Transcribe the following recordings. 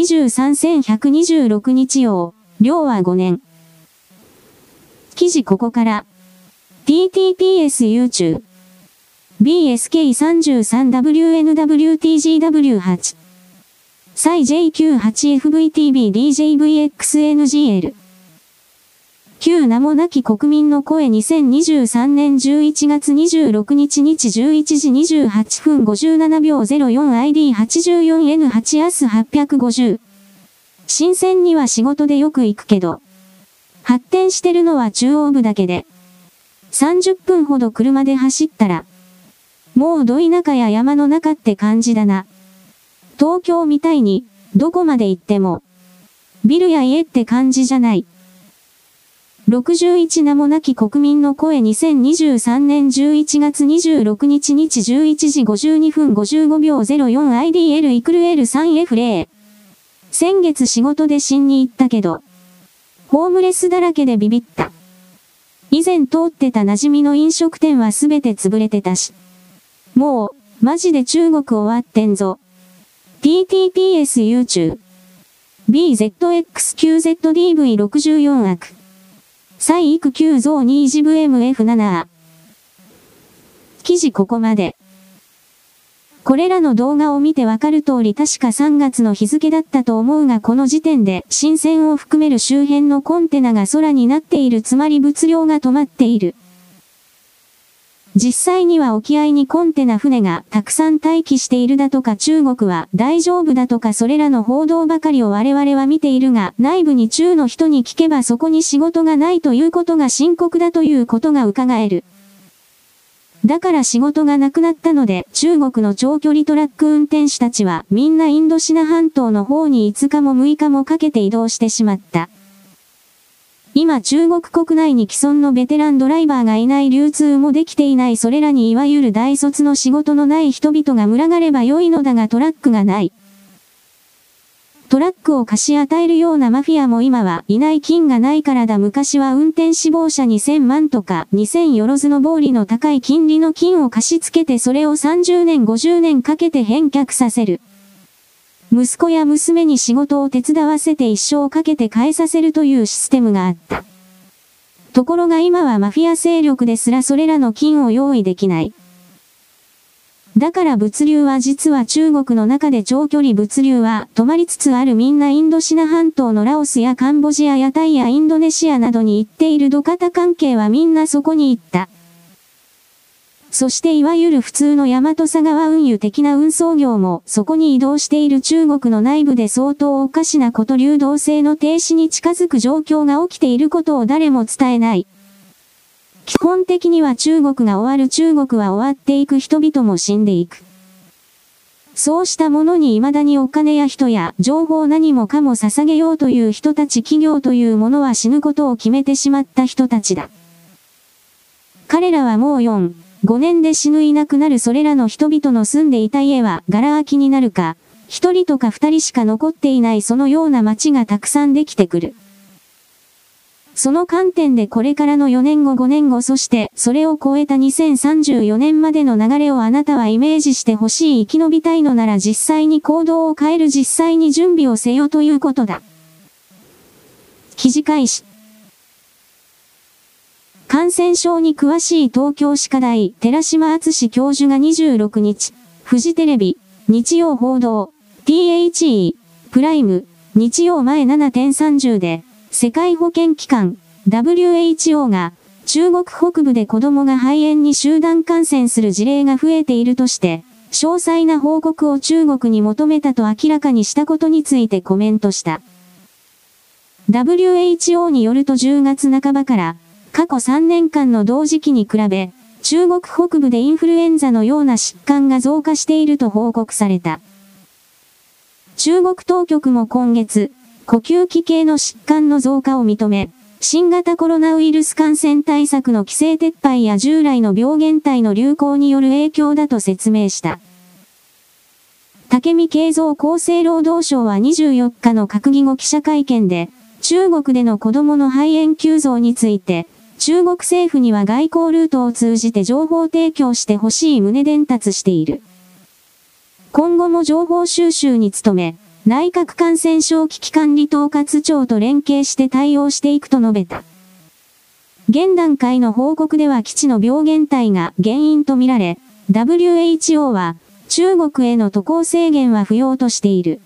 23,126日曜、量は5年。記事ここから。TTPS YouTube。BSK33WNWTGW8。サイ J98FVTB DJVXNGL。旧名もなき国民の声2023年11月26日日11時28分57秒 04ID84N8S850。新鮮には仕事でよく行くけど、発展してるのは中央部だけで、30分ほど車で走ったら、もうど田舎や山の中って感じだな。東京みたいに、どこまで行っても、ビルや家って感じじゃない。61名もなき国民の声2023年11月26日日11時52分55秒 04IDL イクル L3F0。先月仕事で死に行ったけど、ホームレスだらけでビビった。以前通ってた馴染みの飲食店はすべて潰れてたし。もう、マジで中国終わってんぞ。TTPS YouTube。BZXQZDV64 悪。再育休増2次部 MF7。記事ここまで。これらの動画を見てわかる通り確か3月の日付だったと思うがこの時点で新鮮を含める周辺のコンテナが空になっているつまり物量が止まっている。実際には沖合にコンテナ船がたくさん待機しているだとか中国は大丈夫だとかそれらの報道ばかりを我々は見ているが内部に中の人に聞けばそこに仕事がないということが深刻だということが伺える。だから仕事がなくなったので中国の長距離トラック運転手たちはみんなインドシナ半島の方に5日も6日もかけて移動してしまった。今中国国内に既存のベテランドライバーがいない流通もできていないそれらにいわゆる大卒の仕事のない人々が群がれば良いのだがトラックがない。トラックを貸し与えるようなマフィアも今はいない金がないからだ昔は運転死亡者2000万とか2000よろずの暴利の高い金利の金を貸し付けてそれを30年50年かけて返却させる。息子や娘に仕事を手伝わせて一生かけて変えさせるというシステムがあった。ところが今はマフィア勢力ですらそれらの金を用意できない。だから物流は実は中国の中で長距離物流は止まりつつあるみんなインドシナ半島のラオスやカンボジアやタイやインドネシアなどに行っている土方関係はみんなそこに行った。そしていわゆる普通の大和佐川運輸的な運送業もそこに移動している中国の内部で相当おかしなこと流動性の停止に近づく状況が起きていることを誰も伝えない。基本的には中国が終わる中国は終わっていく人々も死んでいく。そうしたものに未だにお金や人や情報何もかも捧げようという人たち企業というものは死ぬことを決めてしまった人たちだ。彼らはもう4、5年で死ぬいなくなるそれらの人々の住んでいた家はガラ空きになるか、一人とか二人しか残っていないそのような街がたくさんできてくる。その観点でこれからの4年後5年後そしてそれを超えた2034年までの流れをあなたはイメージしてほしい生き延びたいのなら実際に行動を変える実際に準備をせよということだ。記事開始。感染症に詳しい東京歯科大寺島敦教授が26日、フジテレビ、日曜報道、THE、プライム、日曜前7.30で、世界保健機関、WHO が、中国北部で子供が肺炎に集団感染する事例が増えているとして、詳細な報告を中国に求めたと明らかにしたことについてコメントした。WHO によると10月半ばから、過去3年間の同時期に比べ、中国北部でインフルエンザのような疾患が増加していると報告された。中国当局も今月、呼吸器系の疾患の増加を認め、新型コロナウイルス感染対策の規制撤廃や従来の病原体の流行による影響だと説明した。竹見慶三厚生労働省は24日の閣議後記者会見で、中国での子供の肺炎急増について、中国政府には外交ルートを通じて情報提供してほしい旨伝達している。今後も情報収集に努め、内閣感染症危機管理統括庁と連携して対応していくと述べた。現段階の報告では基地の病原体が原因とみられ、WHO は中国への渡航制限は不要としている。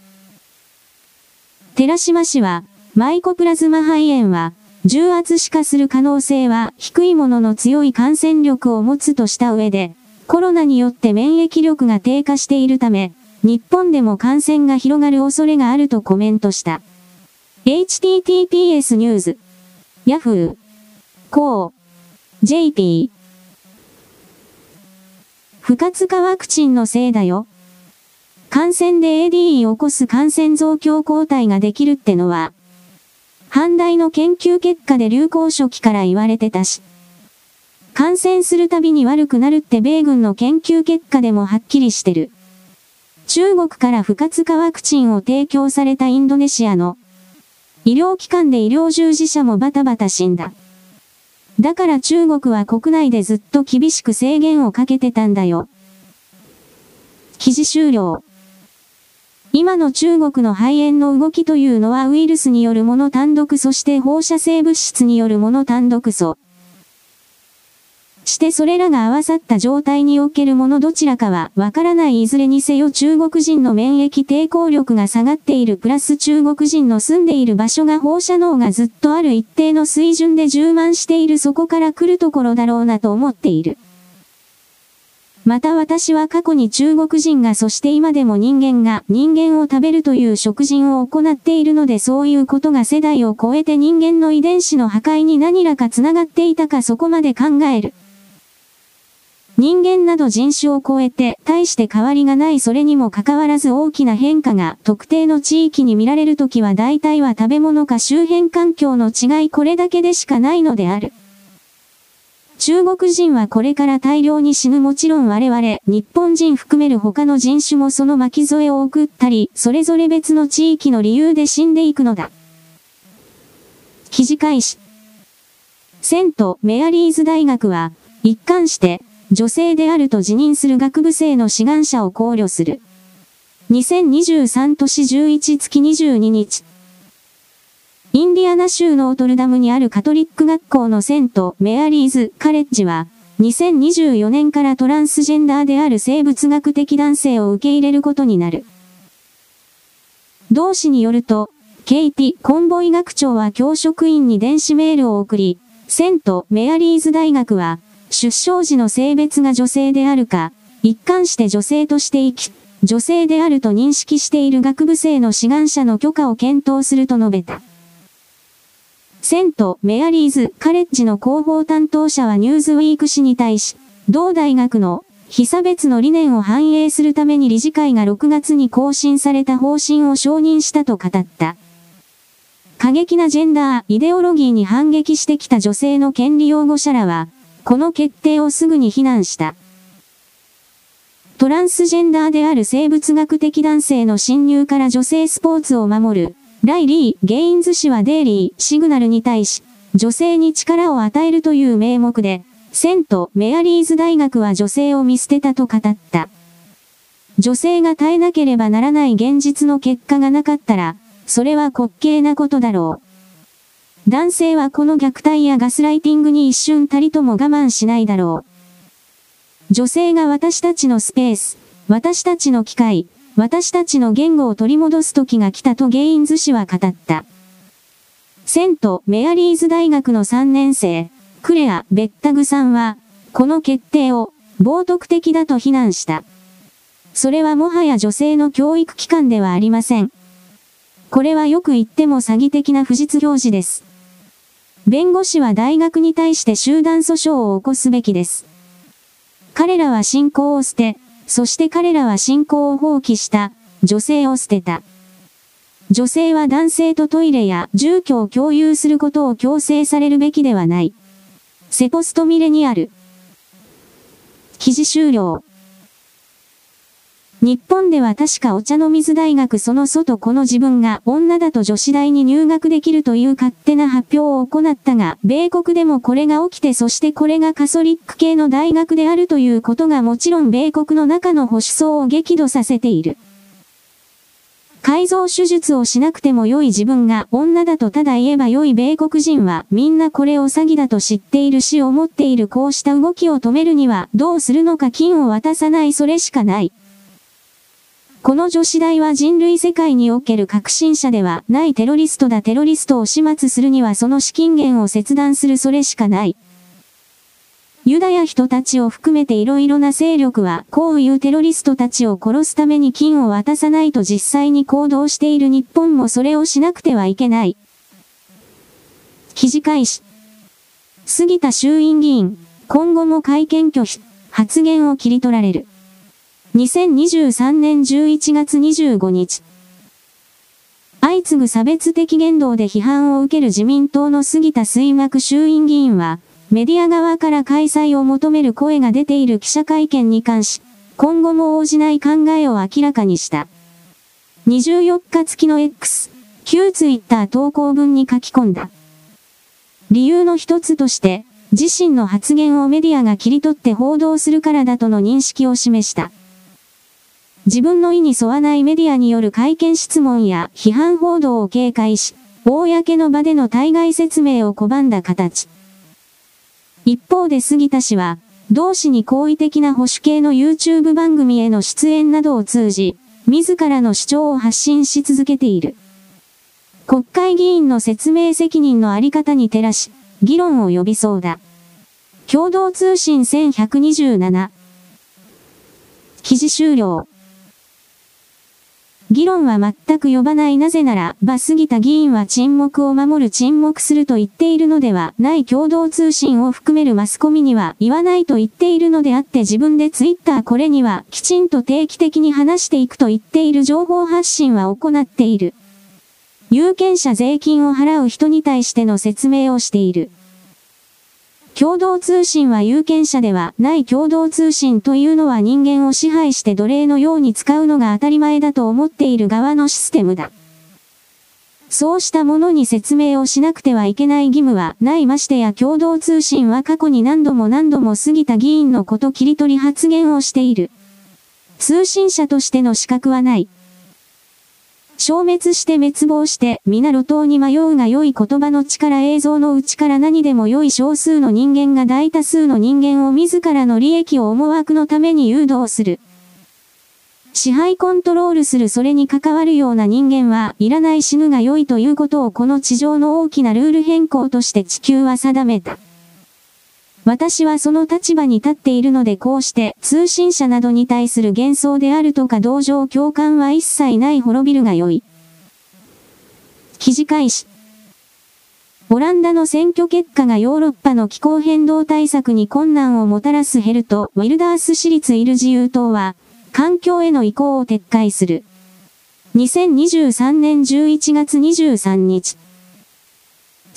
寺島氏は、マイコプラズマ肺炎は、重圧死化する可能性は低いものの強い感染力を持つとした上で、コロナによって免疫力が低下しているため、日本でも感染が広がる恐れがあるとコメントした。https ニュース yahoo こう jp 不活化ワクチンのせいだよ。感染で ADE を起こす感染増強抗体ができるってのは、反対の研究結果で流行初期から言われてたし、感染するたびに悪くなるって米軍の研究結果でもはっきりしてる。中国から不活化ワクチンを提供されたインドネシアの医療機関で医療従事者もバタバタ死んだ。だから中国は国内でずっと厳しく制限をかけてたんだよ。記事終了。今の中国の肺炎の動きというのはウイルスによるもの単独そして放射性物質によるもの単独素。してそれらが合わさった状態におけるものどちらかはわからないいずれにせよ中国人の免疫抵抗力が下がっているプラス中国人の住んでいる場所が放射能がずっとある一定の水準で充満しているそこから来るところだろうなと思っている。また私は過去に中国人がそして今でも人間が人間を食べるという食人を行っているのでそういうことが世代を超えて人間の遺伝子の破壊に何らか繋がっていたかそこまで考える。人間など人種を超えて大して変わりがないそれにもかかわらず大きな変化が特定の地域に見られるときは大体は食べ物か周辺環境の違いこれだけでしかないのである。中国人はこれから大量に死ぬもちろん我々、日本人含める他の人種もその巻き添えを送ったり、それぞれ別の地域の理由で死んでいくのだ。記事開始。セント・メアリーズ大学は、一貫して、女性であると自認する学部生の志願者を考慮する。2023年11月22日。インディアナ州ノートルダムにあるカトリック学校のセント・メアリーズ・カレッジは、2024年からトランスジェンダーである生物学的男性を受け入れることになる。同氏によると、ケイティ・コンボイ学長は教職員に電子メールを送り、セント・メアリーズ大学は、出生時の性別が女性であるか、一貫して女性として生き、女性であると認識している学部生の志願者の許可を検討すると述べた。セント・メアリーズ・カレッジの広報担当者はニューズウィーク氏に対し、同大学の被差別の理念を反映するために理事会が6月に更新された方針を承認したと語った。過激なジェンダー、イデオロギーに反撃してきた女性の権利擁護者らは、この決定をすぐに非難した。トランスジェンダーである生物学的男性の侵入から女性スポーツを守る、ライリー・ゲインズ氏はデイリー・シグナルに対し、女性に力を与えるという名目で、セント・メアリーズ大学は女性を見捨てたと語った。女性が耐えなければならない現実の結果がなかったら、それは滑稽なことだろう。男性はこの虐待やガスライティングに一瞬たりとも我慢しないだろう。女性が私たちのスペース、私たちの機会、私たちの言語を取り戻す時が来たとゲインズ氏は語った。セント・メアリーズ大学の3年生、クレア・ベッタグさんは、この決定を冒涜的だと非難した。それはもはや女性の教育機関ではありません。これはよく言っても詐欺的な不実表示です。弁護士は大学に対して集団訴訟を起こすべきです。彼らは信仰を捨て、そして彼らは信仰を放棄した。女性を捨てた。女性は男性とトイレや住居を共有することを強制されるべきではない。セポストミレにある。記事終了。日本では確かお茶の水大学その外この自分が女だと女子大に入学できるという勝手な発表を行ったが、米国でもこれが起きてそしてこれがカソリック系の大学であるということがもちろん米国の中の保守層を激怒させている。改造手術をしなくても良い自分が女だとただ言えば良い米国人はみんなこれを詐欺だと知っているし思っているこうした動きを止めるにはどうするのか金を渡さないそれしかない。この女子大は人類世界における革新者ではないテロリストだテロリストを始末するにはその資金源を切断するそれしかない。ユダヤ人たちを含めて色々な勢力は、こういうテロリストたちを殺すために金を渡さないと実際に行動している日本もそれをしなくてはいけない。記事開始。杉田衆院議員、今後も会見拒否、発言を切り取られる。2023年11月25日。相次ぐ差別的言動で批判を受ける自民党の杉田水幕衆院議員は、メディア側から開催を求める声が出ている記者会見に関し、今後も応じない考えを明らかにした。24日付の X、旧ツイッター投稿文に書き込んだ。理由の一つとして、自身の発言をメディアが切り取って報道するからだとの認識を示した。自分の意に沿わないメディアによる会見質問や批判報道を警戒し、公の場での対外説明を拒んだ形。一方で杉田氏は、同氏に好意的な保守系の YouTube 番組への出演などを通じ、自らの主張を発信し続けている。国会議員の説明責任のあり方に照らし、議論を呼びそうだ。共同通信1127。記事終了。議論は全く呼ばないなぜなら、バスギタ議員は沈黙を守る沈黙すると言っているのではない共同通信を含めるマスコミには言わないと言っているのであって自分でツイッターこれにはきちんと定期的に話していくと言っている情報発信は行っている。有権者税金を払う人に対しての説明をしている。共同通信は有権者ではない共同通信というのは人間を支配して奴隷のように使うのが当たり前だと思っている側のシステムだ。そうしたものに説明をしなくてはいけない義務はないましてや共同通信は過去に何度も何度も過ぎた議員のこと切り取り発言をしている。通信社としての資格はない。消滅して滅亡して、皆路頭に迷うが良い言葉の力映像のうちから何でも良い少数の人間が大多数の人間を自らの利益を思惑のために誘導する。支配コントロールするそれに関わるような人間はいらない死ぬが良いということをこの地上の大きなルール変更として地球は定めた。私はその立場に立っているのでこうして通信社などに対する幻想であるとか同情共感は一切ない滅びるが良い。記事開始。オランダの選挙結果がヨーロッパの気候変動対策に困難をもたらすヘルト・ウィルダース市立イル自由党は、環境への移行を撤回する。2023年11月23日。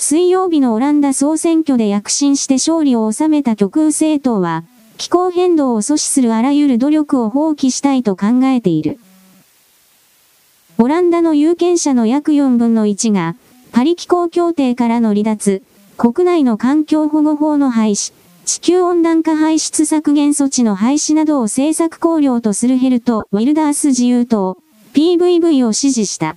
水曜日のオランダ総選挙で躍進して勝利を収めた極右政党は、気候変動を阻止するあらゆる努力を放棄したいと考えている。オランダの有権者の約4分の1が、パリ気候協定からの離脱、国内の環境保護法の廃止、地球温暖化排出削減措置の廃止などを政策考慮とするヘルト・ウィルダース自由党、PVV を支持した。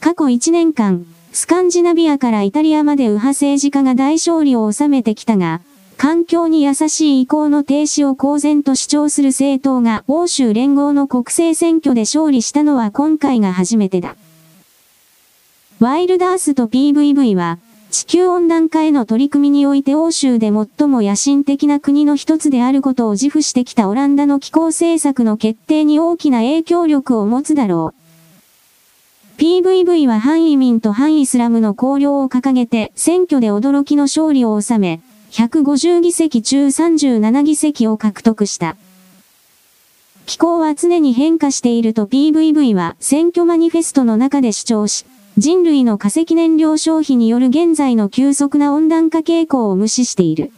過去1年間、スカンジナビアからイタリアまで右派政治家が大勝利を収めてきたが、環境に優しい移行の停止を公然と主張する政党が欧州連合の国政選挙で勝利したのは今回が初めてだ。ワイルダースと PVV は、地球温暖化への取り組みにおいて欧州で最も野心的な国の一つであることを自負してきたオランダの気候政策の決定に大きな影響力を持つだろう。PVV は反移民と反イスラムの綱領を掲げて選挙で驚きの勝利を収め、150議席中37議席を獲得した。気候は常に変化していると PVV は選挙マニフェストの中で主張し、人類の化石燃料消費による現在の急速な温暖化傾向を無視している。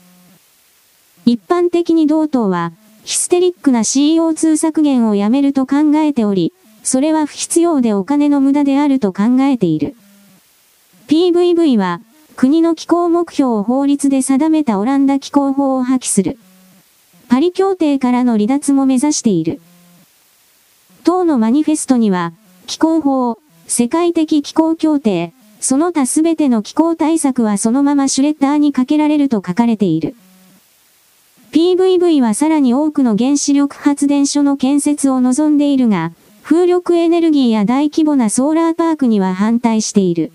一般的に同党は、ヒステリックな CO2 削減をやめると考えており、それは不必要でお金の無駄であると考えている。PVV は、国の気候目標を法律で定めたオランダ気候法を破棄する。パリ協定からの離脱も目指している。党のマニフェストには、気候法、世界的気候協定、その他すべての気候対策はそのままシュレッダーにかけられると書かれている。PVV はさらに多くの原子力発電所の建設を望んでいるが、風力エネルギーや大規模なソーラーパークには反対している。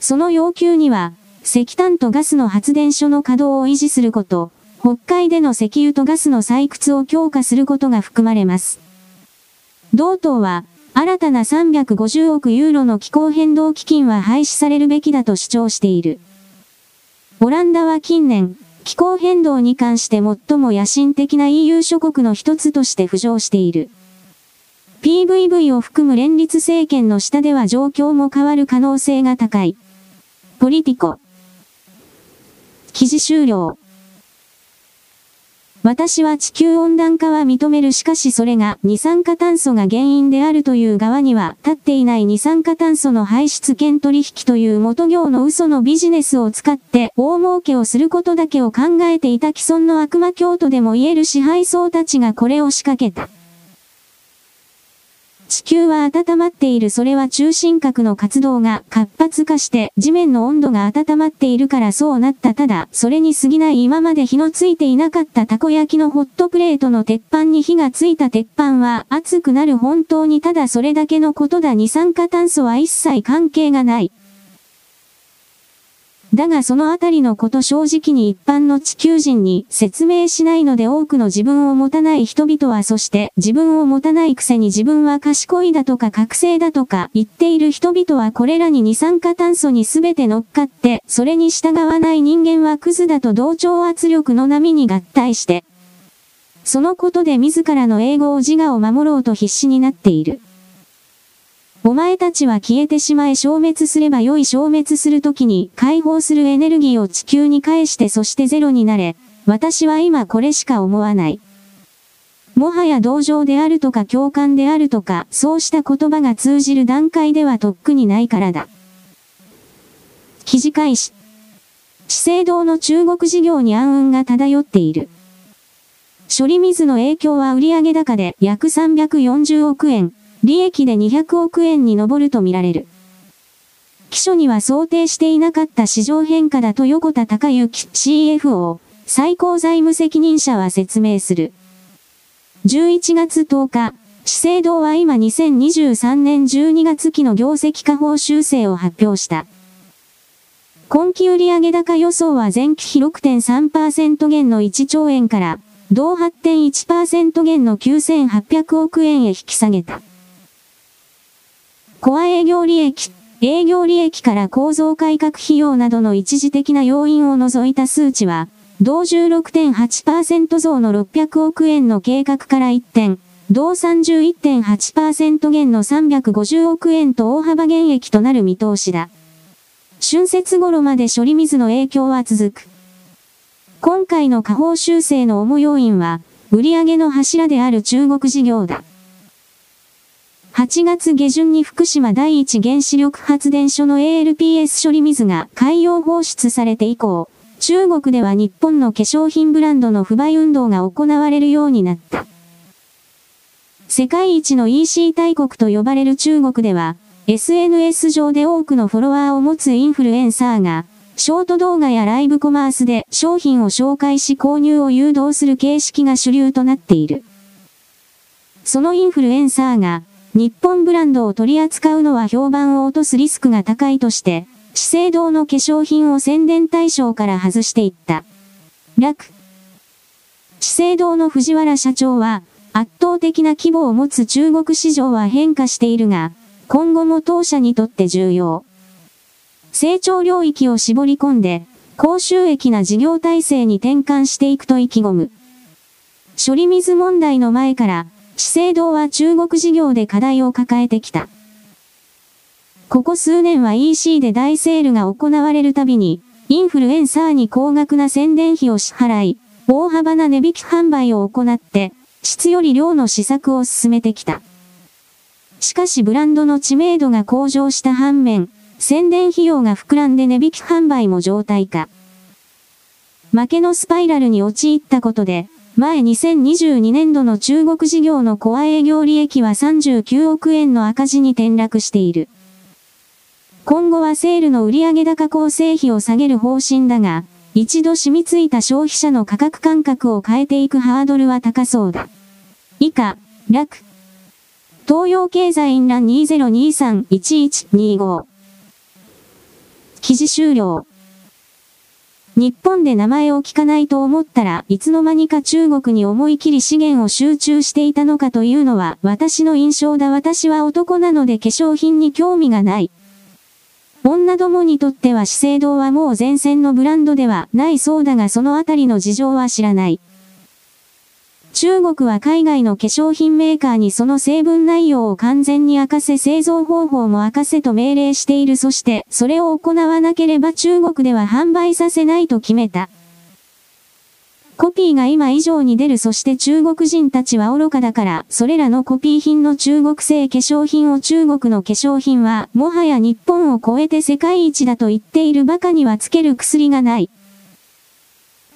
その要求には、石炭とガスの発電所の稼働を維持すること、北海での石油とガスの採掘を強化することが含まれます。同党は、新たな350億ユーロの気候変動基金は廃止されるべきだと主張している。オランダは近年、気候変動に関して最も野心的な EU 諸国の一つとして浮上している。PVV を含む連立政権の下では状況も変わる可能性が高い。ポリティコ。記事終了。私は地球温暖化は認めるしかしそれが二酸化炭素が原因であるという側には立っていない二酸化炭素の排出権取引という元業の嘘のビジネスを使って大儲けをすることだけを考えていた既存の悪魔教徒でも言える支配層たちがこれを仕掛けた。地球は温まっている。それは中心核の活動が活発化して地面の温度が温まっているからそうなったただ、それに過ぎない今まで火のついていなかったたこ焼きのホットプレートの鉄板に火がついた鉄板は熱くなる本当にただそれだけのことだ。二酸化炭素は一切関係がない。だがそのあたりのこと正直に一般の地球人に説明しないので多くの自分を持たない人々はそして自分を持たないくせに自分は賢いだとか覚醒だとか言っている人々はこれらに二酸化炭素に全て乗っかってそれに従わない人間はクズだと同調圧力の波に合体してそのことで自らの英語を自我を守ろうと必死になっている。お前たちは消えてしまえ消滅すれば良い消滅するときに解放するエネルギーを地球に返してそしてゼロになれ。私は今これしか思わない。もはや同情であるとか共感であるとか、そうした言葉が通じる段階ではとっくにないからだ。記事開始。資生堂の中国事業に暗雲が漂っている。処理水の影響は売上高で約340億円。利益で200億円に上るとみられる。基礎には想定していなかった市場変化だと横田隆之 CFO、最高財務責任者は説明する。11月10日、資生堂は今2023年12月期の業績下方修正を発表した。今期売上高予想は前期比6.3%減の1兆円から、同8.1%減の9800億円へ引き下げた。コア営業利益、営業利益から構造改革費用などの一時的な要因を除いた数値は、同16.8%増の600億円の計画から1点、同31.8%減の350億円と大幅減益となる見通しだ。春節頃まで処理水の影響は続く。今回の下方修正の主要因は、売上の柱である中国事業だ。8月下旬に福島第一原子力発電所の ALPS 処理水が海洋放出されて以降、中国では日本の化粧品ブランドの不買運動が行われるようになった。世界一の EC 大国と呼ばれる中国では、SNS 上で多くのフォロワーを持つインフルエンサーが、ショート動画やライブコマースで商品を紹介し購入を誘導する形式が主流となっている。そのインフルエンサーが、日本ブランドを取り扱うのは評判を落とすリスクが高いとして、資生堂の化粧品を宣伝対象から外していった。楽。資生堂の藤原社長は、圧倒的な規模を持つ中国市場は変化しているが、今後も当社にとって重要。成長領域を絞り込んで、高収益な事業体制に転換していくと意気込む。処理水問題の前から、資生堂は中国事業で課題を抱えてきた。ここ数年は EC で大セールが行われるたびに、インフルエンサーに高額な宣伝費を支払い、大幅な値引き販売を行って、質より量の施策を進めてきた。しかしブランドの知名度が向上した反面、宣伝費用が膨らんで値引き販売も状態化。負けのスパイラルに陥ったことで、前2022年度の中国事業のコア営業利益は39億円の赤字に転落している。今後はセールの売上高構成比を下げる方針だが、一度染みついた消費者の価格感覚を変えていくハードルは高そうだ。以下、楽。東洋経済インラン2023-1125。記事終了。日本で名前を聞かないと思ったらいつの間にか中国に思い切り資源を集中していたのかというのは私の印象だ私は男なので化粧品に興味がない。女どもにとっては資生堂はもう前線のブランドではないそうだがそのあたりの事情は知らない。中国は海外の化粧品メーカーにその成分内容を完全に明かせ製造方法も明かせと命令しているそしてそれを行わなければ中国では販売させないと決めた。コピーが今以上に出るそして中国人たちは愚かだから、それらのコピー品の中国製化粧品を中国の化粧品は、もはや日本を超えて世界一だと言っている馬鹿にはつける薬がない。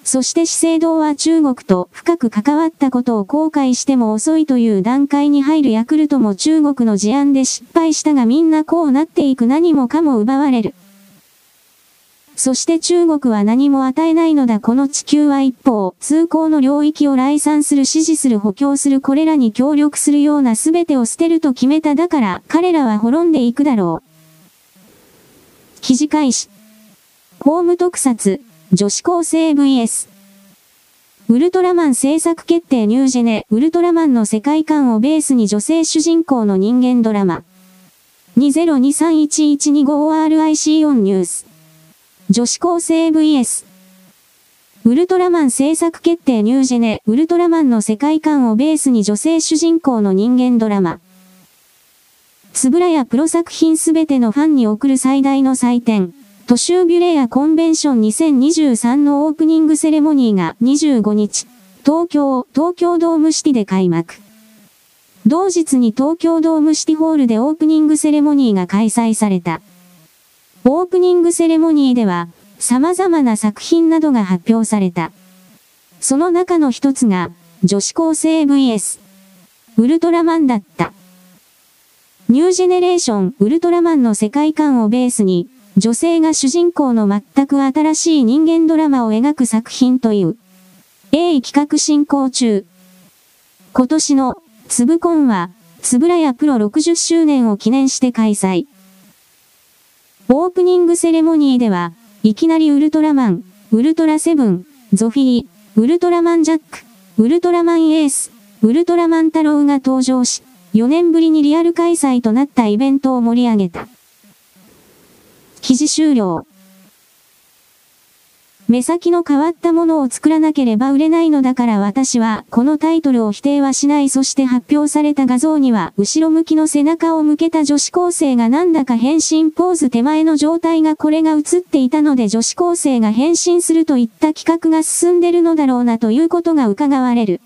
そして資生堂は中国と深く関わったことを後悔しても遅いという段階に入るヤクルトも中国の事案で失敗したがみんなこうなっていく何もかも奪われる。そして中国は何も与えないのだこの地球は一方、通行の領域を来産する支持する補強するこれらに協力するような全てを捨てると決めただから彼らは滅んでいくだろう。記事開始。ホーム特撮、女子高生 VS。ウルトラマン制作決定ニュージェネ、ウルトラマンの世界観をベースに女性主人公の人間ドラマ。20231125RIC オンニュース。女子高生 VS。ウルトラマン制作決定ニュージェネ、ウルトラマンの世界観をベースに女性主人公の人間ドラマ。つぶらやプロ作品すべてのファンに送る最大の祭典、トシュービュレアコンベンション2023のオープニングセレモニーが25日、東京、東京ドームシティで開幕。同日に東京ドームシティホールでオープニングセレモニーが開催された。オープニングセレモニーでは、様々な作品などが発表された。その中の一つが、女子高生 VS、ウルトラマンだった。ニュージェネレーション、ウルトラマンの世界観をベースに、女性が主人公の全く新しい人間ドラマを描く作品という、鋭意企画進行中。今年の、つぶコンは、つぶらやプロ60周年を記念して開催。オープニングセレモニーでは、いきなりウルトラマン、ウルトラセブン、ゾフィー、ウルトラマンジャック、ウルトラマンエース、ウルトラマン太郎が登場し、4年ぶりにリアル開催となったイベントを盛り上げた。記事終了。目先の変わったものを作らなければ売れないのだから私は、このタイトルを否定はしないそして発表された画像には、後ろ向きの背中を向けた女子高生がなんだか変身ポーズ手前の状態がこれが映っていたので女子高生が変身するといった企画が進んでるのだろうなということが伺われる。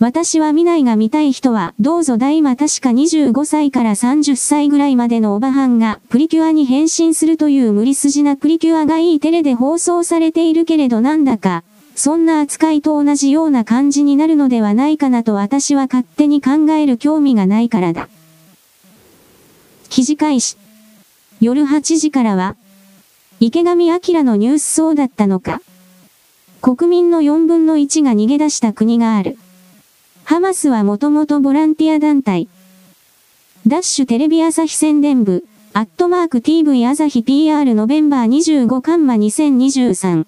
私は見ないが見たい人は、どうぞ大今確か25歳から30歳ぐらいまでのおばはんが、プリキュアに変身するという無理筋なプリキュアがいいテレで放送されているけれどなんだか、そんな扱いと同じような感じになるのではないかなと私は勝手に考える興味がないからだ。記事開始。夜8時からは、池上彰のニュースそうだったのか。国民の4分の1が逃げ出した国がある。ハマスはもともとボランティア団体。ダッシュテレビ朝日宣伝部、アットマーク TV 朝日 PR ノベンバー25カンマ2023。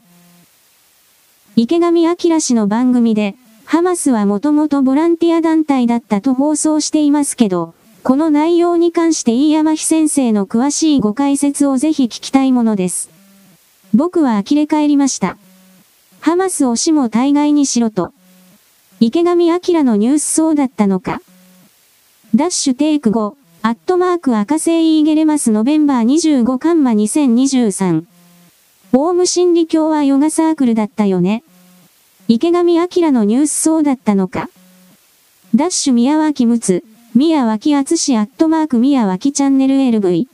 池上彰氏の番組で、ハマスはもともとボランティア団体だったと放送していますけど、この内容に関して飯山日先生の詳しいご解説をぜひ聞きたいものです。僕は呆れ返りました。ハマス推しも大概にしろと。池上彰のニュースそうだったのか？ダッシュテイク5、アットマーク赤星イーゲレマスノベンバー25カンマ2023。オウム真理教はヨガサークルだったよね。池上彰のニュースそうだったのか？ダッシュ宮脇睦、宮脇厚しアットマーク宮脇チャンネル LV。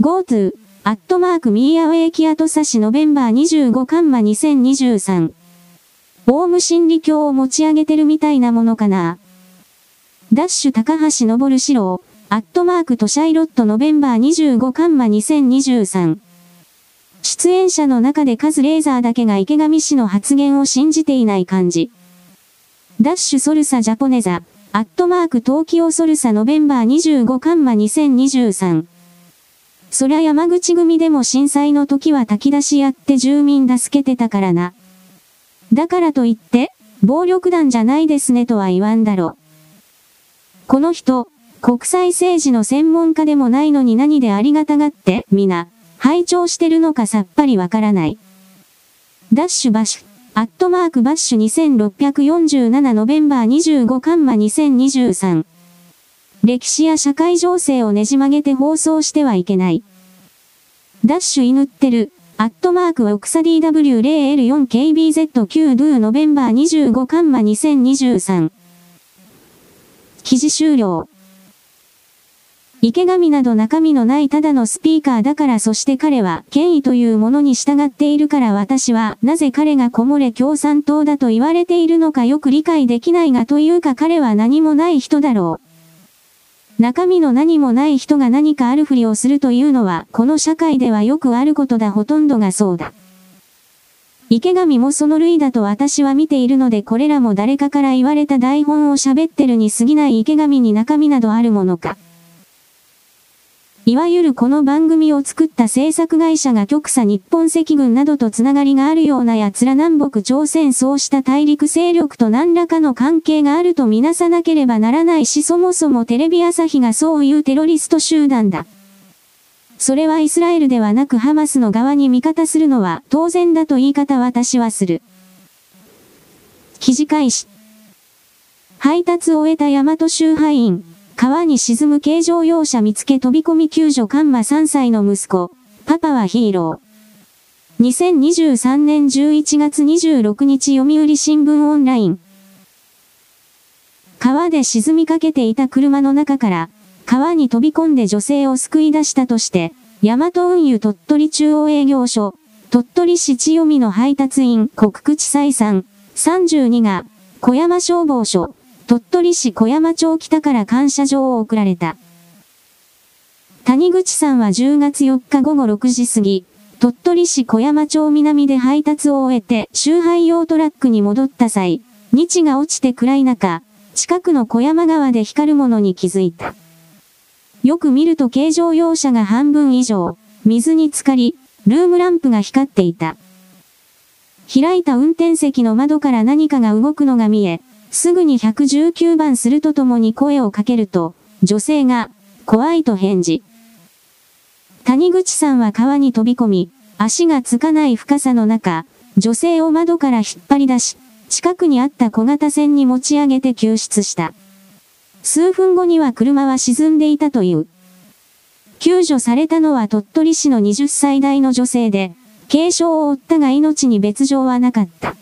GoTo、アットマーク宮脇アトサシノベンバー25カンマ2023。オウム真理教を持ち上げてるみたいなものかな。ダッシュ高橋昇四郎、アットマークとシャイロットノベンバー25カンマ2023。出演者の中でカズレーザーだけが池上氏の発言を信じていない感じ。ダッシュソルサジャポネザ、アットマーク東京ソルサノベンバー25カンマ2023。そりゃ山口組でも震災の時は炊き出しやって住民助けてたからな。だからといって、暴力団じゃないですねとは言わんだろ。この人、国際政治の専門家でもないのに何でありがたがって、皆、拝聴してるのかさっぱりわからない。ダッシュバッシュ、アットマークバッシュ2647ノベンバー25カンマ2023。歴史や社会情勢をねじ曲げて放送してはいけない。ダッシュ犬ってる、アットマークオクサ DW0L4KBZ9 ドゥノベンバー25カンマ2023。記事終了。池上など中身のないただのスピーカーだからそして彼は権威というものに従っているから私はなぜ彼がこもれ共産党だと言われているのかよく理解できないがというか彼は何もない人だろう。中身の何もない人が何かあるふりをするというのは、この社会ではよくあることだほとんどがそうだ。池上もその類だと私は見ているのでこれらも誰かから言われた台本を喋ってるに過ぎない池上に中身などあるものか。いわゆるこの番組を作った制作会社が極左日本赤軍などとつながりがあるような奴ら南北朝鮮そうした大陸勢力と何らかの関係があるとみなさなければならないしそもそもテレビ朝日がそういうテロリスト集団だ。それはイスラエルではなくハマスの側に味方するのは当然だと言い方私はする。記事開始。配達を終えた大和州派員。川に沈む軽乗用車見つけ飛び込み救助カンマ3歳の息子。パパはヒーロー。2023年11月26日読売新聞オンライン。川で沈みかけていた車の中から、川に飛び込んで女性を救い出したとして、大和運輸鳥取中央営業所、鳥取市千代美の配達員国口採算32が、小山消防署、鳥取市小山町北から感謝状を送られた。谷口さんは10月4日午後6時過ぎ、鳥取市小山町南で配達を終えて周配用トラックに戻った際、日が落ちて暗い中、近くの小山川で光るものに気づいた。よく見ると軽乗用車が半分以上、水に浸かり、ルームランプが光っていた。開いた運転席の窓から何かが動くのが見え、すぐに119番するとともに声をかけると、女性が、怖いと返事。谷口さんは川に飛び込み、足がつかない深さの中、女性を窓から引っ張り出し、近くにあった小型船に持ち上げて救出した。数分後には車は沈んでいたという。救助されたのは鳥取市の20歳代の女性で、軽傷を負ったが命に別状はなかった。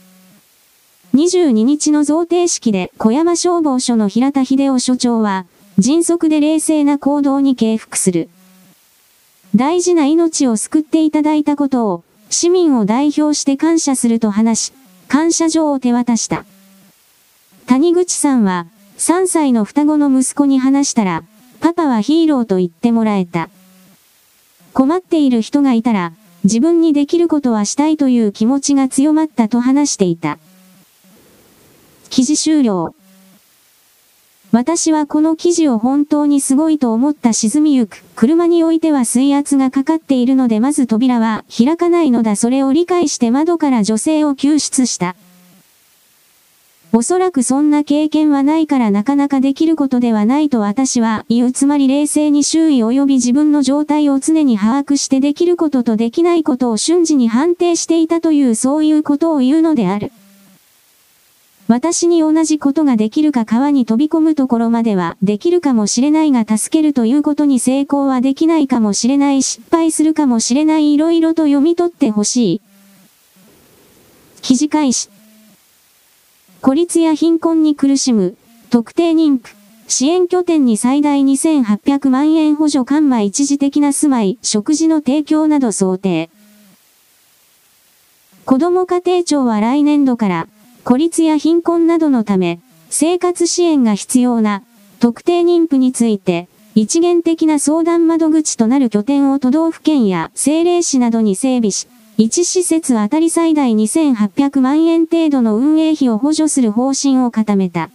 22日の贈呈式で小山消防署の平田秀夫署長は、迅速で冷静な行動に敬服する。大事な命を救っていただいたことを、市民を代表して感謝すると話し、感謝状を手渡した。谷口さんは、3歳の双子の息子に話したら、パパはヒーローと言ってもらえた。困っている人がいたら、自分にできることはしたいという気持ちが強まったと話していた。記事終了。私はこの記事を本当にすごいと思った沈みゆく。車においては水圧がかかっているのでまず扉は開かないのだそれを理解して窓から女性を救出した。おそらくそんな経験はないからなかなかできることではないと私は言うつまり冷静に周囲及び自分の状態を常に把握してできることとできないことを瞬時に判定していたというそういうことを言うのである。私に同じことができるか川に飛び込むところまではできるかもしれないが助けるということに成功はできないかもしれない失敗するかもしれない色々と読み取ってほしい。記事開始。孤立や貧困に苦しむ特定妊婦支援拠点に最大2800万円補助緩和一時的な住まい、食事の提供など想定。子ども家庭庁は来年度から孤立や貧困などのため、生活支援が必要な特定妊婦について、一元的な相談窓口となる拠点を都道府県や政令市などに整備し、1施設あたり最大2800万円程度の運営費を補助する方針を固めた。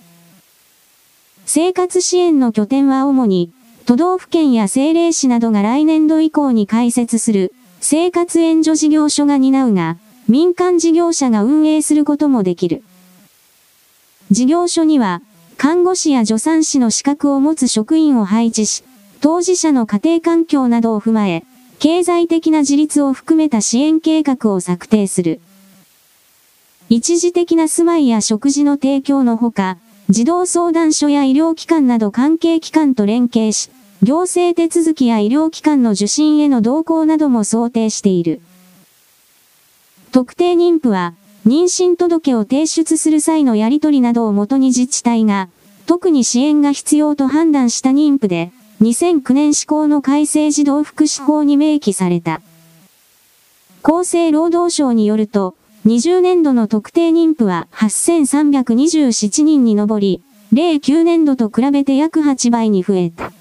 生活支援の拠点は主に、都道府県や政令市などが来年度以降に開設する生活援助事業所が担うが、民間事業者が運営することもできる。事業所には、看護師や助産師の資格を持つ職員を配置し、当事者の家庭環境などを踏まえ、経済的な自立を含めた支援計画を策定する。一時的な住まいや食事の提供のほか、児童相談所や医療機関など関係機関と連携し、行政手続きや医療機関の受診への同行なども想定している。特定妊婦は、妊娠届を提出する際のやり取りなどをもとに自治体が、特に支援が必要と判断した妊婦で、2009年施行の改正児童福祉法に明記された。厚生労働省によると、20年度の特定妊婦は8327人に上り、09年度と比べて約8倍に増えた。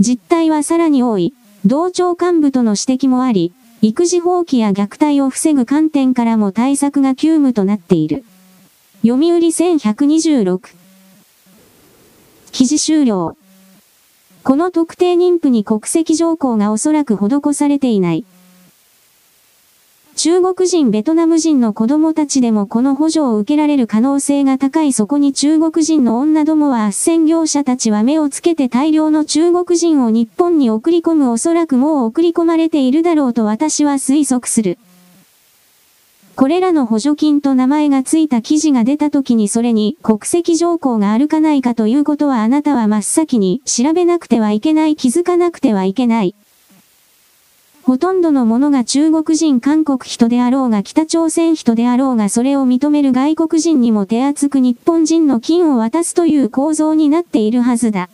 実態はさらに多い、同庁幹部との指摘もあり、育児放棄や虐待を防ぐ観点からも対策が急務となっている。読売1126。記事終了。この特定妊婦に国籍条項がおそらく施されていない。中国人ベトナム人の子供たちでもこの補助を受けられる可能性が高いそこに中国人の女どもは斡旋業者たちは目をつけて大量の中国人を日本に送り込むおそらくもう送り込まれているだろうと私は推測する。これらの補助金と名前がついた記事が出た時にそれに国籍条項があるかないかということはあなたは真っ先に調べなくてはいけない気づかなくてはいけない。ほとんどのものが中国人韓国人であろうが北朝鮮人であろうがそれを認める外国人にも手厚く日本人の金を渡すという構造になっているはずだ。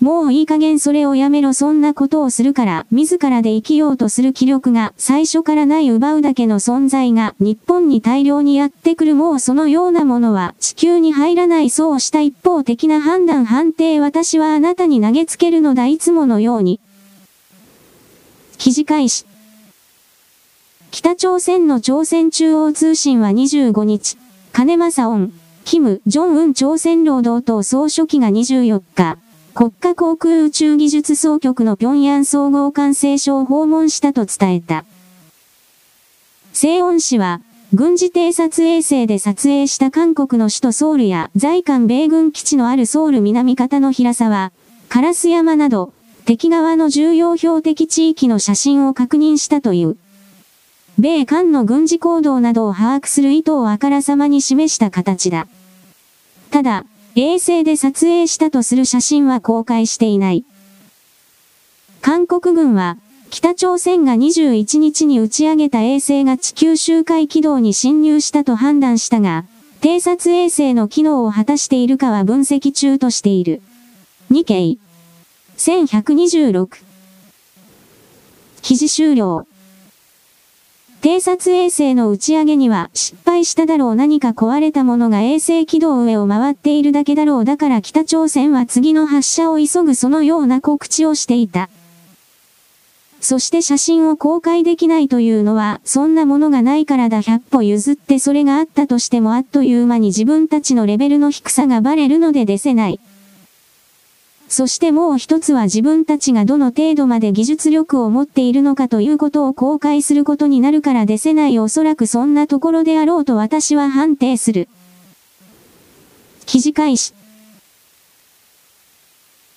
もういい加減それをやめろそんなことをするから、自らで生きようとする気力が最初からない奪うだけの存在が日本に大量にやってくるもうそのようなものは地球に入らないそうした一方的な判断判定私はあなたに投げつけるのだいつものように。記事開始。北朝鮮の朝鮮中央通信は25日、金正恩、キム・ジョンウン朝鮮労働党総書記が24日、国家航空宇宙技術総局の平壌総合管制所を訪問したと伝えた。西恩氏は、軍事偵察衛星で撮影した韓国の首都ソウルや在韓米軍基地のあるソウル南方の平沢、烏山など、敵側の重要標的地域の写真を確認したという。米韓の軍事行動などを把握する意図をあからさまに示した形だ。ただ、衛星で撮影したとする写真は公開していない。韓国軍は、北朝鮮が21日に打ち上げた衛星が地球周回軌道に侵入したと判断したが、偵察衛星の機能を果たしているかは分析中としている。2系。1126。記事終了。偵察衛星の打ち上げには失敗しただろう何か壊れたものが衛星軌道上を回っているだけだろうだから北朝鮮は次の発射を急ぐそのような告知をしていた。そして写真を公開できないというのは、そんなものがないからだ100歩譲ってそれがあったとしてもあっという間に自分たちのレベルの低さがバレるので出せない。そしてもう一つは自分たちがどの程度まで技術力を持っているのかということを公開することになるから出せないおそらくそんなところであろうと私は判定する。記事開始。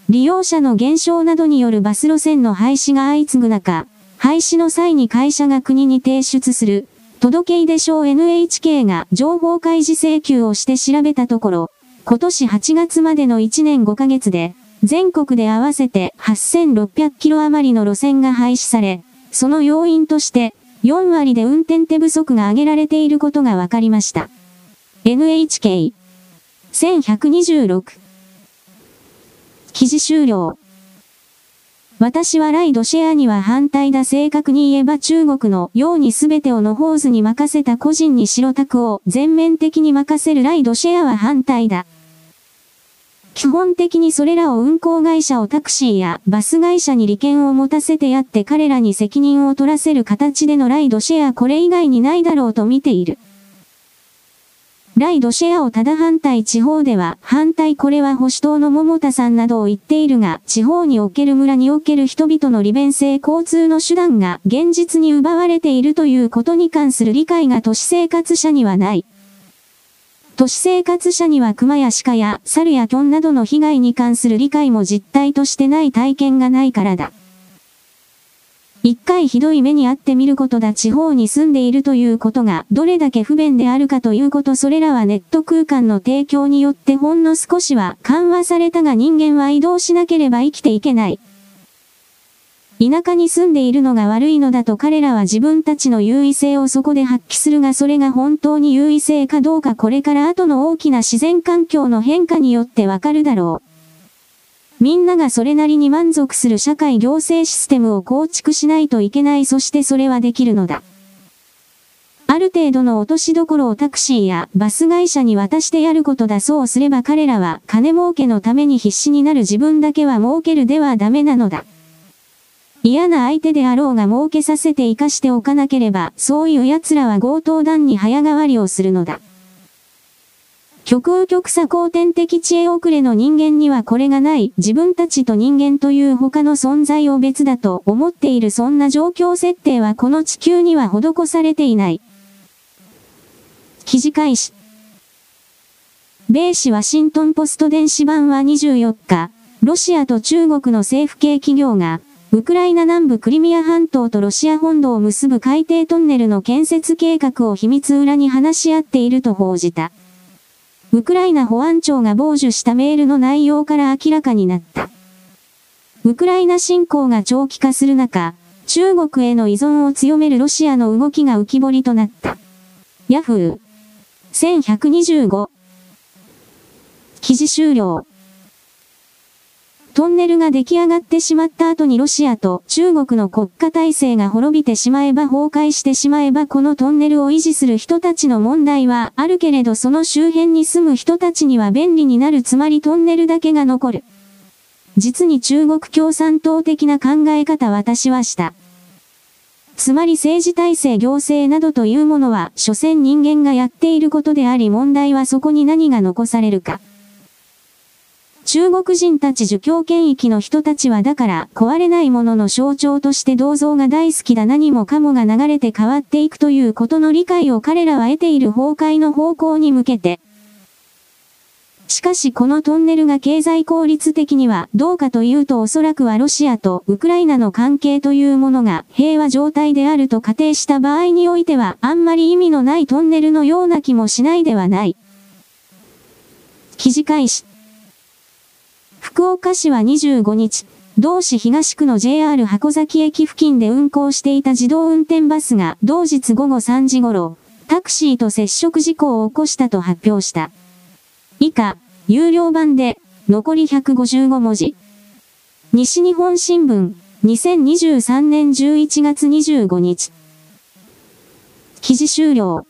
利用者の減少などによるバス路線の廃止が相次ぐ中、廃止の際に会社が国に提出する、届け出書 NHK が情報開示請求をして調べたところ、今年8月までの1年5ヶ月で、全国で合わせて8600キロ余りの路線が廃止され、その要因として4割で運転手不足が挙げられていることが分かりました。NHK 1126記事終了私はライドシェアには反対だ正確に言えば中国のように全てをのホーズに任せた個人に白タクを全面的に任せるライドシェアは反対だ。基本的にそれらを運行会社をタクシーやバス会社に利権を持たせてやって彼らに責任を取らせる形でのライドシェアこれ以外にないだろうと見ている。ライドシェアをただ反対地方では反対これは保守党の桃田さんなどを言っているが地方における村における人々の利便性交通の手段が現実に奪われているということに関する理解が都市生活者にはない。都市生活者には熊や鹿や猿やキョンなどの被害に関する理解も実態としてない体験がないからだ。一回ひどい目にあってみることだ地方に住んでいるということがどれだけ不便であるかということそれらはネット空間の提供によってほんの少しは緩和されたが人間は移動しなければ生きていけない。田舎に住んでいるのが悪いのだと彼らは自分たちの優位性をそこで発揮するがそれが本当に優位性かどうかこれから後の大きな自然環境の変化によってわかるだろう。みんながそれなりに満足する社会行政システムを構築しないといけないそしてそれはできるのだ。ある程度の落としどころをタクシーやバス会社に渡してやることだそうすれば彼らは金儲けのために必死になる自分だけは儲けるではダメなのだ。嫌な相手であろうが儲けさせて生かしておかなければ、そういう奴らは強盗団に早変わりをするのだ。極右極左後天的知恵遅れの人間にはこれがない、自分たちと人間という他の存在を別だと思っているそんな状況設定はこの地球には施されていない。記事開始。米紙ワシントンポスト電子版は24日、ロシアと中国の政府系企業が、ウクライナ南部クリミア半島とロシア本土を結ぶ海底トンネルの建設計画を秘密裏に話し合っていると報じた。ウクライナ保安庁が傍受したメールの内容から明らかになった。ウクライナ侵攻が長期化する中、中国への依存を強めるロシアの動きが浮き彫りとなった。ヤフー1125記事終了トンネルが出来上がってしまった後にロシアと中国の国家体制が滅びてしまえば崩壊してしまえばこのトンネルを維持する人たちの問題はあるけれどその周辺に住む人たちには便利になるつまりトンネルだけが残る。実に中国共産党的な考え方私はした。つまり政治体制行政などというものは、所詮人間がやっていることであり問題はそこに何が残されるか。中国人たち儒教権益の人たちはだから壊れないものの象徴として銅像が大好きだ何もかもが流れて変わっていくということの理解を彼らは得ている崩壊の方向に向けて。しかしこのトンネルが経済効率的にはどうかというとおそらくはロシアとウクライナの関係というものが平和状態であると仮定した場合においてはあんまり意味のないトンネルのような気もしないではない。記事開始。福岡市は25日、同市東区の JR 箱崎駅付近で運行していた自動運転バスが同日午後3時頃、タクシーと接触事故を起こしたと発表した。以下、有料版で、残り155文字。西日本新聞、2023年11月25日。記事終了。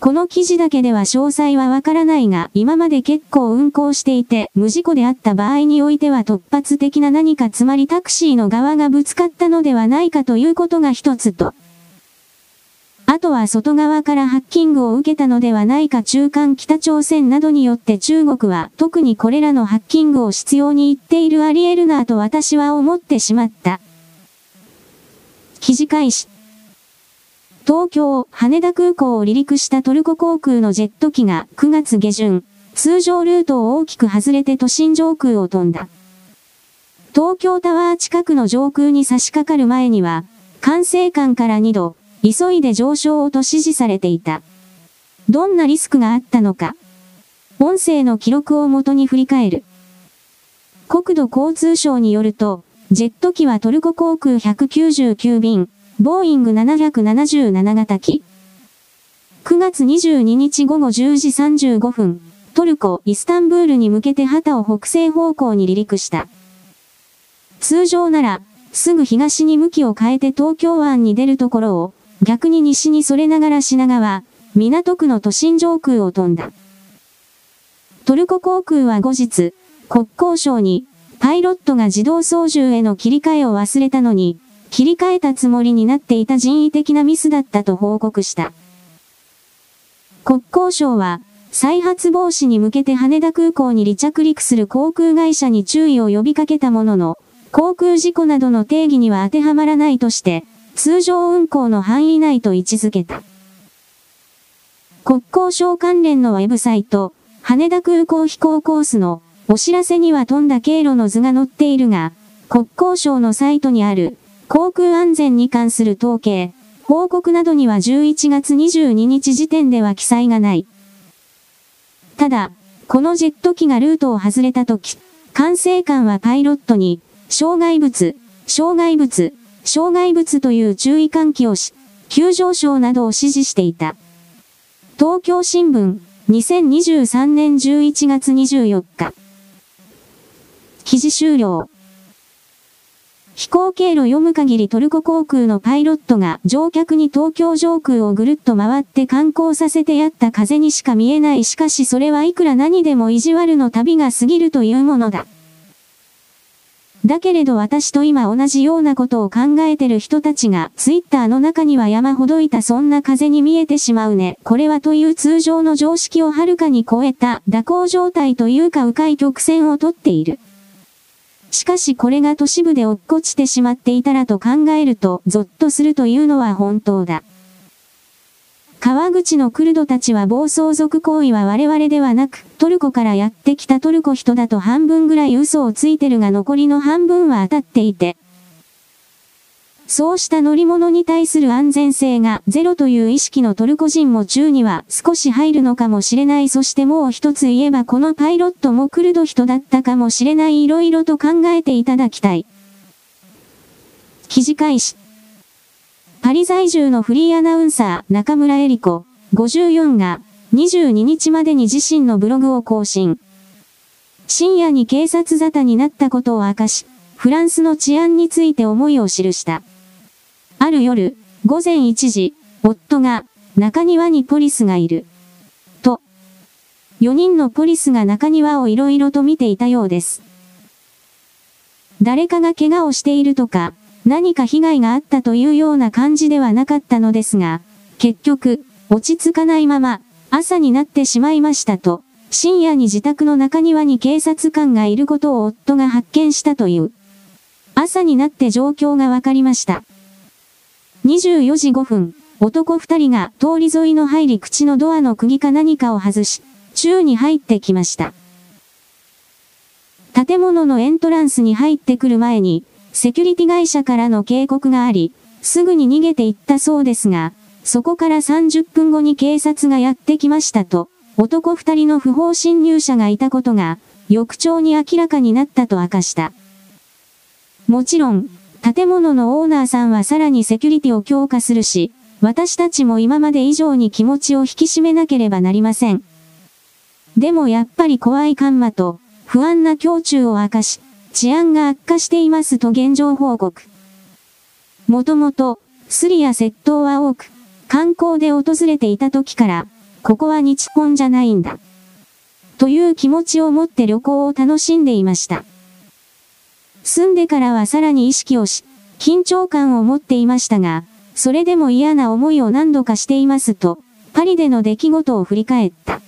この記事だけでは詳細はわからないが、今まで結構運行していて、無事故であった場合においては突発的な何かつまりタクシーの側がぶつかったのではないかということが一つと。あとは外側からハッキングを受けたのではないか中間北朝鮮などによって中国は特にこれらのハッキングを必要に言っているあり得るなぁと私は思ってしまった。記事開始。東京、羽田空港を離陸したトルコ航空のジェット機が9月下旬、通常ルートを大きく外れて都心上空を飛んだ。東京タワー近くの上空に差し掛かる前には、管制官から2度、急いで上昇をと指示されていた。どんなリスクがあったのか。音声の記録をもとに振り返る。国土交通省によると、ジェット機はトルコ航空199便、ボーイング777型機。9月22日午後10時35分、トルコ、イスタンブールに向けて旗を北西方向に離陸した。通常なら、すぐ東に向きを変えて東京湾に出るところを、逆に西にそれながら品川、港区の都心上空を飛んだ。トルコ航空は後日、国交省に、パイロットが自動操縦への切り替えを忘れたのに、切り替えたつもりになっていた人為的なミスだったと報告した。国交省は、再発防止に向けて羽田空港に離着陸する航空会社に注意を呼びかけたものの、航空事故などの定義には当てはまらないとして、通常運行の範囲内と位置づけた。国交省関連のウェブサイト、羽田空港飛行コースのお知らせには飛んだ経路の図が載っているが、国交省のサイトにある航空安全に関する統計、報告などには11月22日時点では記載がない。ただ、このジェット機がルートを外れたとき、管制官はパイロットに、障害物、障害物、障害物という注意喚起をし、急上昇などを指示していた。東京新聞、2023年11月24日。記事終了。飛行経路読む限りトルコ航空のパイロットが乗客に東京上空をぐるっと回って観光させてやった風にしか見えないしかしそれはいくら何でも意地悪の旅が過ぎるというものだ。だけれど私と今同じようなことを考えてる人たちがツイッターの中には山ほどいたそんな風に見えてしまうね。これはという通常の常識をはるかに超えた蛇行状態というか迂回曲線をとっている。しかしこれが都市部で落っこちてしまっていたらと考えるとゾッとするというのは本当だ。川口のクルドたちは暴走族行為は我々ではなく、トルコからやってきたトルコ人だと半分ぐらい嘘をついてるが残りの半分は当たっていて、そうした乗り物に対する安全性がゼロという意識のトルコ人も中には少し入るのかもしれない。そしてもう一つ言えばこのパイロットもクルド人だったかもしれない色々と考えていただきたい。記事開始。パリ在住のフリーアナウンサー中村恵里子54が22日までに自身のブログを更新。深夜に警察沙汰になったことを明かし、フランスの治安について思いを記した。ある夜、午前1時、夫が、中庭にポリスがいる。と。4人のポリスが中庭をいろいろと見ていたようです。誰かが怪我をしているとか、何か被害があったというような感じではなかったのですが、結局、落ち着かないまま、朝になってしまいましたと、深夜に自宅の中庭に警察官がいることを夫が発見したという。朝になって状況がわかりました。24時5分、男2人が通り沿いの入り口のドアの釘か何かを外し、宙に入ってきました。建物のエントランスに入ってくる前に、セキュリティ会社からの警告があり、すぐに逃げていったそうですが、そこから30分後に警察がやってきましたと、男2人の不法侵入者がいたことが、翌朝に明らかになったと明かした。もちろん、建物のオーナーさんはさらにセキュリティを強化するし、私たちも今まで以上に気持ちを引き締めなければなりません。でもやっぱり怖いカンマと、不安な胸中を明かし、治安が悪化していますと現状報告。もともと、スリや窃盗は多く、観光で訪れていた時から、ここは日本じゃないんだ。という気持ちを持って旅行を楽しんでいました。住んでからはさらに意識をし、緊張感を持っていましたが、それでも嫌な思いを何度かしていますと、パリでの出来事を振り返った。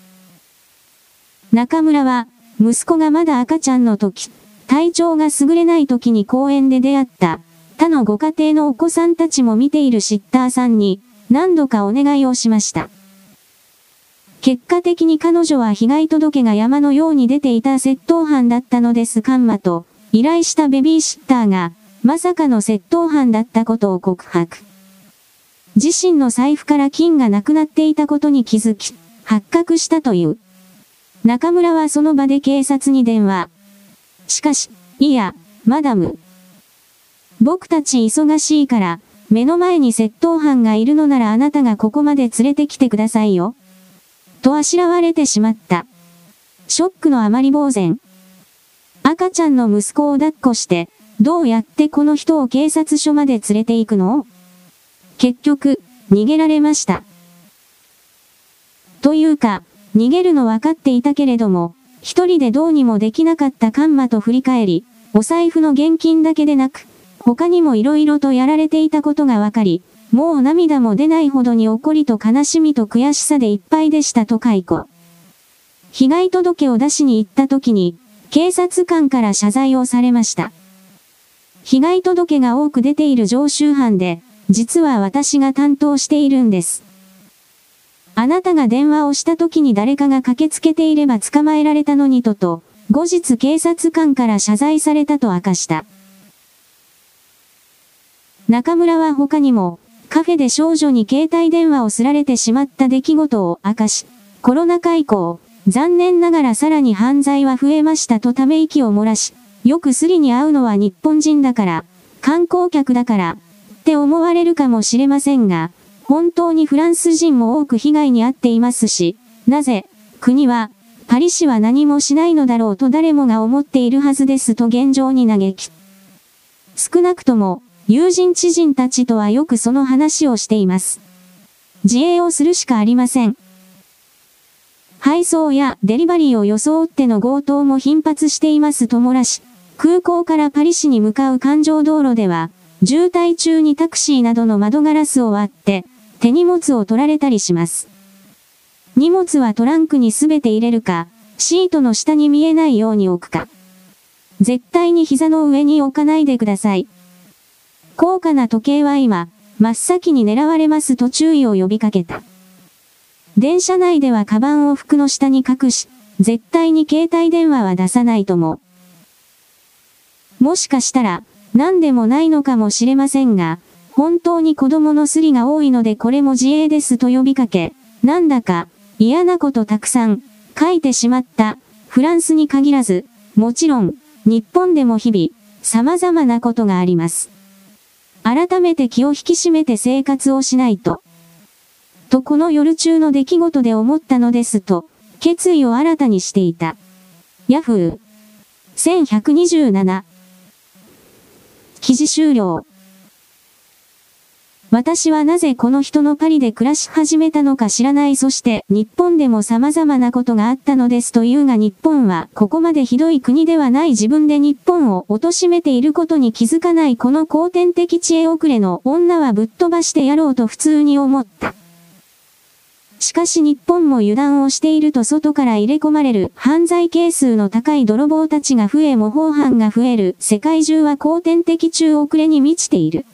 中村は、息子がまだ赤ちゃんの時、体調が優れない時に公園で出会った、他のご家庭のお子さんたちも見ているシッターさんに、何度かお願いをしました。結果的に彼女は被害届が山のように出ていた窃盗犯だったのですカンマと、依頼したベビーシッターが、まさかの窃盗犯だったことを告白。自身の財布から金がなくなっていたことに気づき、発覚したという。中村はその場で警察に電話。しかし、いや、マダム。僕たち忙しいから、目の前に窃盗犯がいるのならあなたがここまで連れてきてくださいよ。とあしらわれてしまった。ショックのあまり呆然。赤ちゃんの息子を抱っこして、どうやってこの人を警察署まで連れて行くの？結局、逃げられました。というか、逃げるの分かっていたけれども、一人でどうにもできなかったカンマと振り返り、お財布の現金だけでなく、他にも色々とやられていたことが分かり、もう涙も出ないほどに怒りと悲しみと悔しさでいっぱいでしたと解雇。被害届を出しに行った時に、警察官から謝罪をされました。被害届が多く出ている常習犯で、実は私が担当しているんです。あなたが電話をした時に誰かが駆けつけていれば捕まえられたのにとと、後日警察官から謝罪されたと明かした。中村は他にも、カフェで少女に携帯電話をすられてしまった出来事を明かし、コロナ禍以降、残念ながらさらに犯罪は増えましたとため息を漏らし、よくスリに会うのは日本人だから、観光客だから、って思われるかもしれませんが、本当にフランス人も多く被害に遭っていますし、なぜ、国は、パリ市は何もしないのだろうと誰もが思っているはずですと現状に嘆き。少なくとも、友人知人たちとはよくその話をしています。自衛をするしかありません。配送やデリバリーを装っての強盗も頻発していますと漏らし、空港からパリ市に向かう環状道路では、渋滞中にタクシーなどの窓ガラスを割って、手荷物を取られたりします。荷物はトランクにすべて入れるか、シートの下に見えないように置くか。絶対に膝の上に置かないでください。高価な時計は今、真っ先に狙われますと注意を呼びかけた。電車内ではカバンを服の下に隠し、絶対に携帯電話は出さないとも。もしかしたら、何でもないのかもしれませんが、本当に子供のスリが多いのでこれも自衛ですと呼びかけ、なんだか嫌なことたくさん書いてしまった。フランスに限らず、もちろん、日本でも日々、様々なことがあります。改めて気を引き締めて生活をしないと。とこの夜中の出来事で思ったのですと、決意を新たにしていた。ヤフー。1127。記事終了。私はなぜこの人のパリで暮らし始めたのか知らないそして日本でも様々なことがあったのですというが日本はここまでひどい国ではない自分で日本を貶めていることに気づかないこの後天的知恵遅れの女はぶっ飛ばしてやろうと普通に思った。しかし日本も油断をしていると外から入れ込まれる。犯罪係数の高い泥棒たちが増え模倣犯が増える。世界中は後天的中遅れに満ちている。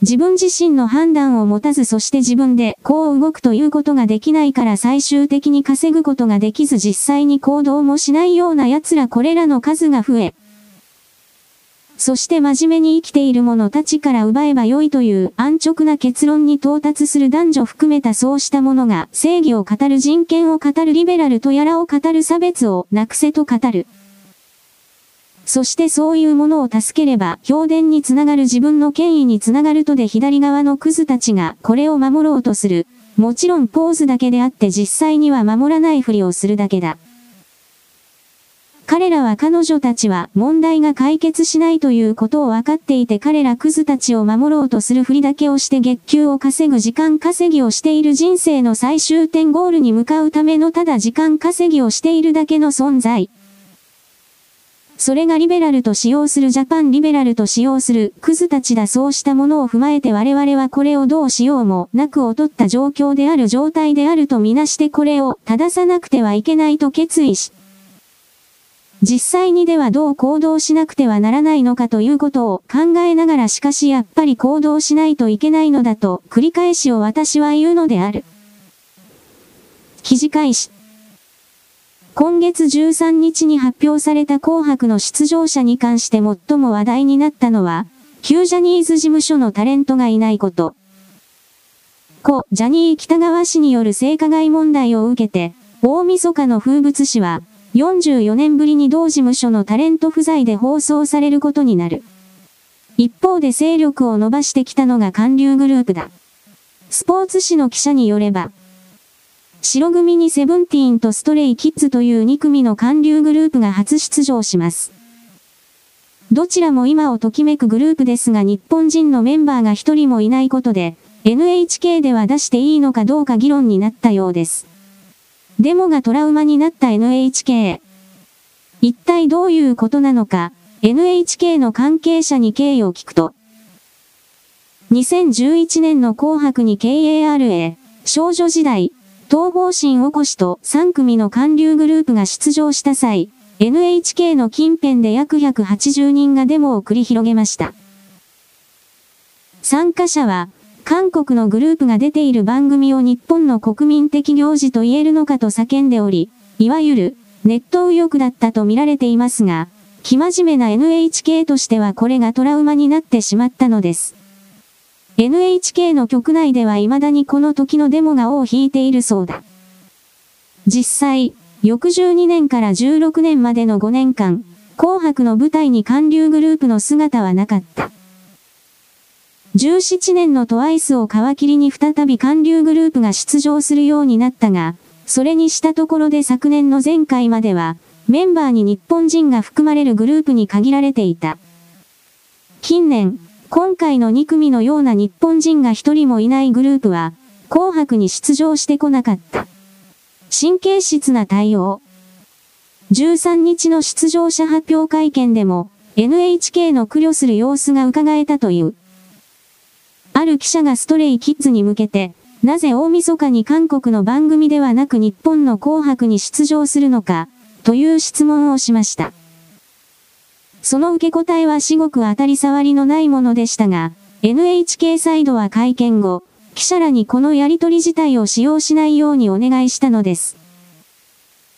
自分自身の判断を持たずそして自分でこう動くということができないから最終的に稼ぐことができず実際に行動もしないような奴らこれらの数が増え、そして真面目に生きている者たちから奪えば良いという安直な結論に到達する男女含めたそうした者が正義を語る人権を語るリベラルとやらを語る差別をなくせと語る。そしてそういうものを助ければ、評伝につながる自分の権威につながるとで左側のクズたちがこれを守ろうとする。もちろんポーズだけであって実際には守らないふりをするだけだ。彼らは彼女たちは問題が解決しないということを分かっていて彼らクズたちを守ろうとするふりだけをして月給を稼ぐ時間稼ぎをしている人生の最終点ゴールに向かうためのただ時間稼ぎをしているだけの存在。それがリベラルと使用するジャパンリベラルと使用するクズたちだそうしたものを踏まえて我々はこれをどうしようもなく劣った状況である状態であるとみなしてこれを正さなくてはいけないと決意し、実際にではどう行動しなくてはならないのかということを考えながらしかしやっぱり行動しないといけないのだと繰り返しを私は言うのである。記事開始。今月13日に発表された紅白の出場者に関して最も話題になったのは、旧ジャニーズ事務所のタレントがいないこと。故、ジャニー北川氏による性加害問題を受けて、大晦日の風物詩は、44年ぶりに同事務所のタレント不在で放送されることになる。一方で勢力を伸ばしてきたのが韓流グループだ。スポーツ紙の記者によれば、白組にセブンティーンとストレイキッズという2組の韓流グループが初出場します。どちらも今をときめくグループですが日本人のメンバーが一人もいないことで、NHK では出していいのかどうか議論になったようです。デモがトラウマになった NHK。一体どういうことなのか、NHK の関係者に経緯を聞くと、2011年の紅白に KARA、少女時代、東方神おこしと3組の韓流グループが出場した際、NHK の近辺で約180人がデモを繰り広げました。参加者は、韓国のグループが出ている番組を日本の国民的行事と言えるのかと叫んでおり、いわゆるネット右翼だったと見られていますが、生真面目な NHK としてはこれがトラウマになってしまったのです。NHK の局内では未だにこの時のデモが尾を引いているそうだ。実際、翌12年から16年までの5年間、紅白の舞台に韓流グループの姿はなかった。17年のトワイスを皮切りに再び韓流グループが出場するようになったが、それにしたところで昨年の前回までは、メンバーに日本人が含まれるグループに限られていた。近年、今回の2組のような日本人が一人もいないグループは、紅白に出場してこなかった。神経質な対応。13日の出場者発表会見でも、NHK の苦慮する様子が伺えたという。ある記者がストレイキッズに向けて、なぜ大晦日に韓国の番組ではなく日本の紅白に出場するのか、という質問をしました。その受け答えは至極当たり障りのないものでしたが、NHK サイドは会見後、記者らにこのやりとり自体を使用しないようにお願いしたのです。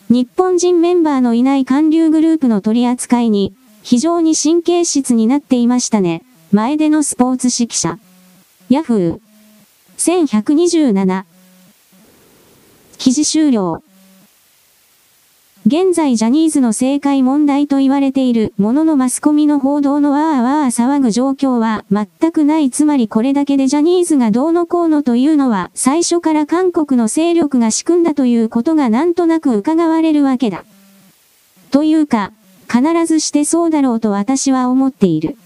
日本人メンバーのいない韓流グループの取り扱いに、非常に神経質になっていましたね。前でのスポーツ指揮者。ヤフー。1127。記事終了。現在ジャニーズの正解問題と言われているもののマスコミの報道のわーわー騒ぐ状況は全くないつまりこれだけでジャニーズがどうのこうのというのは最初から韓国の勢力が仕組んだということがなんとなく伺われるわけだ。というか、必ずしてそうだろうと私は思っている。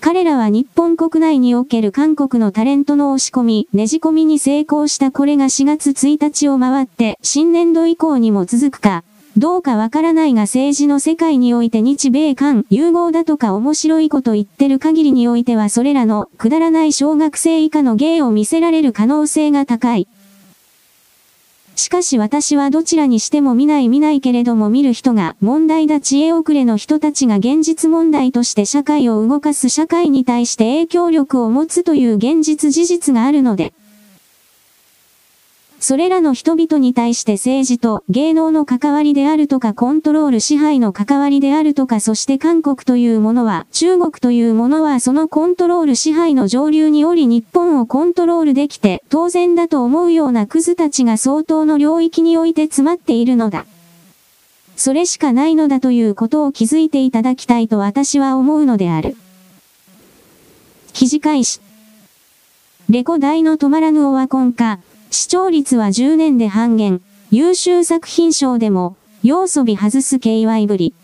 彼らは日本国内における韓国のタレントの押し込み、ねじ込みに成功したこれが4月1日を回って新年度以降にも続くか、どうかわからないが政治の世界において日米韓融合だとか面白いこと言ってる限りにおいてはそれらのくだらない小学生以下の芸を見せられる可能性が高い。しかし私はどちらにしても見ない見ないけれども見る人が問題だ知恵遅れの人たちが現実問題として社会を動かす社会に対して影響力を持つという現実事実があるので、それらの人々に対して政治と芸能の関わりであるとかコントロール支配の関わりであるとかそして韓国というものは中国というものはそのコントロール支配の上流におり日本をコントロールできて当然だと思うようなクズたちが相当の領域において詰まっているのだ。それしかないのだということを気づいていただきたいと私は思うのである。記事開始。レコ大の止まらぬオワコン化。視聴率は10年で半減。優秀作品賞でも、要素美外す KY ぶり。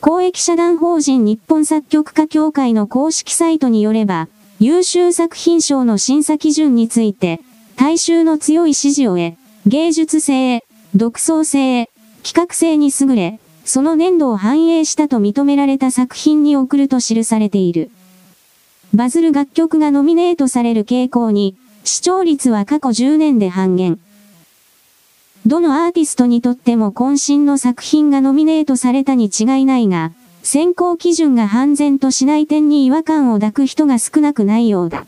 公益社団法人日本作曲家協会の公式サイトによれば、優秀作品賞の審査基準について、大衆の強い支持を得、芸術性、独創性、企画性に優れ、その粘土を反映したと認められた作品に送ると記されている。バズる楽曲がノミネートされる傾向に、視聴率は過去10年で半減。どのアーティストにとっても渾身の作品がノミネートされたに違いないが、選考基準が半然としない点に違和感を抱く人が少なくないようだ。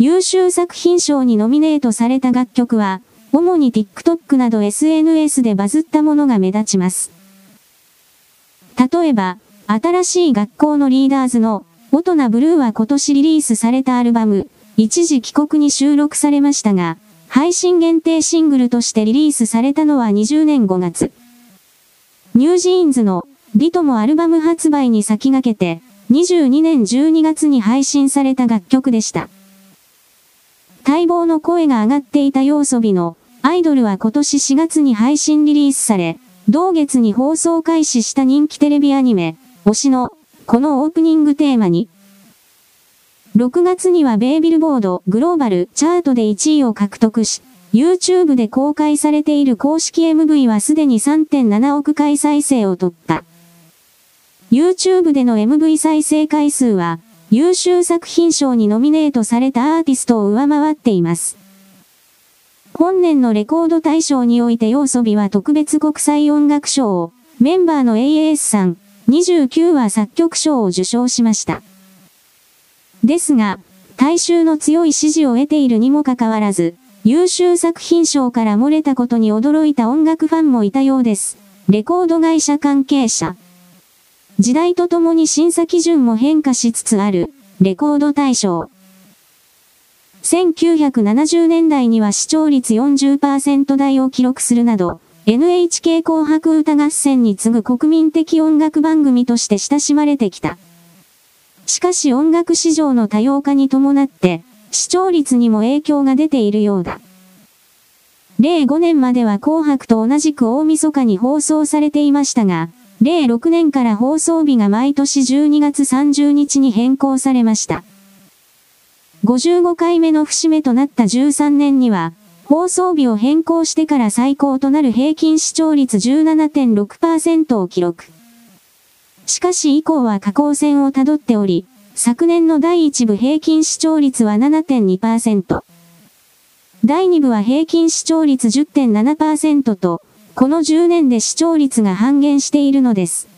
優秀作品賞にノミネートされた楽曲は、主に TikTok など SNS でバズったものが目立ちます。例えば、新しい学校のリーダーズの、オトナブルーは今年リリースされたアルバム、一時帰国に収録されましたが、配信限定シングルとしてリリースされたのは20年5月。 NewJeans の Ditto もアルバム発売に先駆けて、22年12月に配信された楽曲でした。待望の声が上がっていた要素美のアイドルは今年4月に配信リリースされ、同月に放送開始した人気テレビアニメ、推しの、このオープニングテーマに、6月には米ビルボードグローバルチャートで1位を獲得し、YouTube で公開されている公式 MV はすでに3.7億回再生を突破。YouTube での MV 再生回数は、優秀作品賞にノミネートされたアーティストを上回っています。本年のレコード大賞において要素美は特別国際音楽賞を、メンバーの AAS さん、29は作曲賞を受賞しました。ですが、大衆の強い支持を得ているにもかかわらず、優秀作品賞から漏れたことに驚いた音楽ファンもいたようです。レコード会社関係者。時代とともに審査基準も変化しつつある、レコード大賞。1970年代には視聴率40%台を記録するなど、NHK 紅白歌合戦に次ぐ国民的音楽番組として親しまれてきた。しかし音楽市場の多様化に伴って、視聴率にも影響が出ているようだ。例5年までは紅白と同じく大晦日に放送されていましたが、例6年から放送日が毎年12月30日に変更されました。55回目の節目となった13年には、放送日を変更してから最高となる平均視聴率17.6%を記録。しかし以降は下降線をたどっており、昨年の第1部平均視聴率は7.2%。第2部は平均視聴率10.7%と、この10年で視聴率が半減しているのです。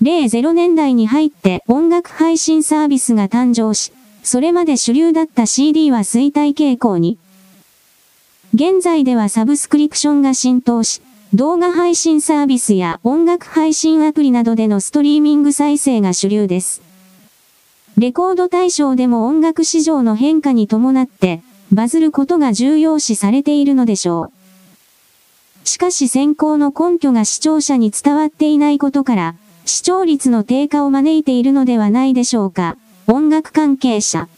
例0年代に入って音楽配信サービスが誕生し、それまで主流だった CD は衰退傾向に。現在ではサブスクリプションが浸透し、動画配信サービスや音楽配信アプリなどでのストリーミング再生が主流です。レコード対象でも音楽市場の変化に伴って、バズることが重要視されているのでしょう。しかし先行の根拠が視聴者に伝わっていないことから、視聴率の低下を招いているのではないでしょうか。音楽関係者。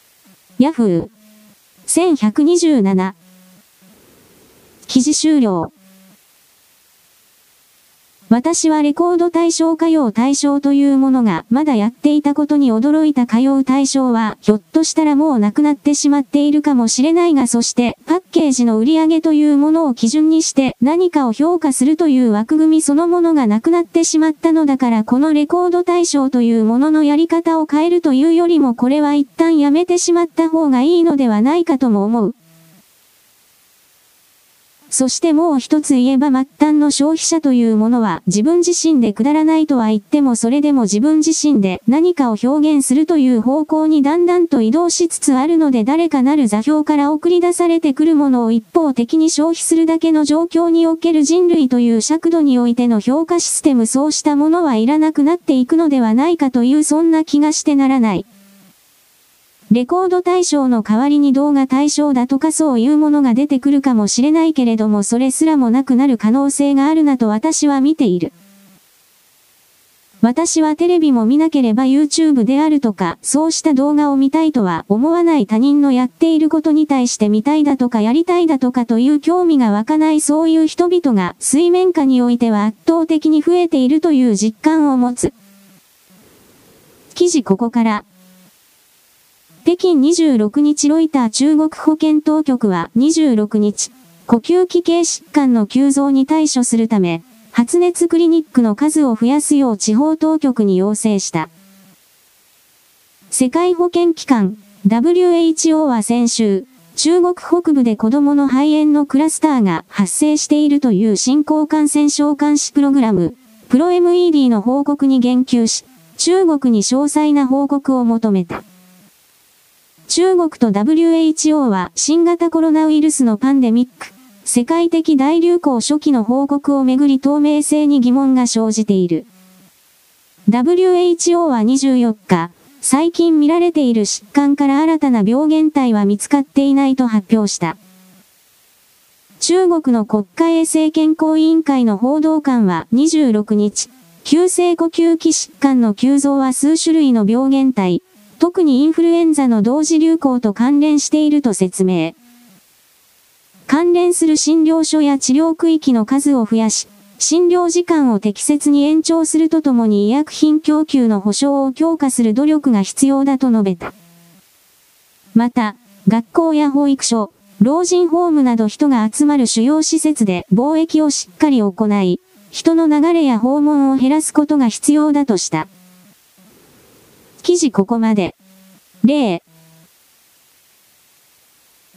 ヤフー。1127。記事終了。私はレコード大賞歌謡大賞というものがまだやっていたことに驚いた歌謡大賞はひょっとしたらもうなくなってしまっているかもしれないがそしてパッケージの売り上げというものを基準にして何かを評価するという枠組みそのものがなくなってしまったのだからこのレコード大賞というもののやり方を変えるというよりもこれは一旦やめてしまった方がいいのではないかとも思う。そしてもう一つ言えば末端の消費者というものは自分自身でくだらないとは言ってもそれでも自分自身で何かを表現するという方向にだんだんと移動しつつあるので誰かなる座標から送り出されてくるものを一方的に消費するだけの状況における人類という尺度においての評価システムそうしたものはいらなくなっていくのではないかというそんな気がしてならない。レコード対象の代わりに動画対象だとかそういうものが出てくるかもしれないけれどもそれすらもなくなる可能性があるなと私は見ている。私はテレビも見なければ YouTube であるとか、そうした動画を見たいとは思わない他人のやっていることに対して見たいだとかやりたいだとかという興味が湧かないそういう人々が水面下においては圧倒的に増えているという実感を持つ。記事ここから北京26日ロイター中国保健当局は26日、呼吸器系疾患の急増に対処するため、発熱クリニックの数を増やすよう地方当局に要請した。世界保健機関 WHO は先週、中国北部で子供の肺炎のクラスターが発生しているという新興感染症監視プログラム、プロ MED の報告に言及し、中国に詳細な報告を求めた。中国と WHO は新型コロナウイルスのパンデミック、世界的大流行初期の報告をめぐり透明性に疑問が生じている。WHO は24日、最近見られている疾患から新たな病原体は見つかっていないと発表した。中国の国家衛生健康委員会の報道官は26日、急性呼吸器疾患の急増は数種類の病原体、特にインフルエンザの同時流行と関連していると説明。関連する診療所や治療区域の数を増やし、診療時間を適切に延長するとともに医薬品供給の保障を強化する努力が必要だと述べた。また、学校や保育所、老人ホームなど人が集まる主要施設で貿易をしっかり行い、人の流れや訪問を減らすことが必要だとした。記事ここまで。例。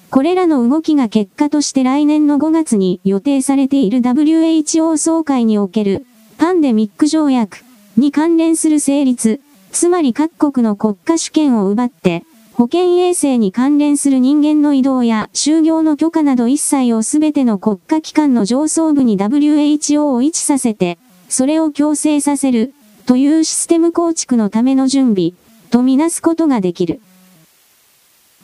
これらの動きが結果として来年の5月に予定されている WHO 総会におけるパンデミック条約に関連する成立、つまり各国の国家主権を奪って保健衛生に関連する人間の移動や就業の許可など一切をすべての国家機関の上層部に WHO を位置させて、それを強制させる、というシステム構築のための準備、とみなすことができる。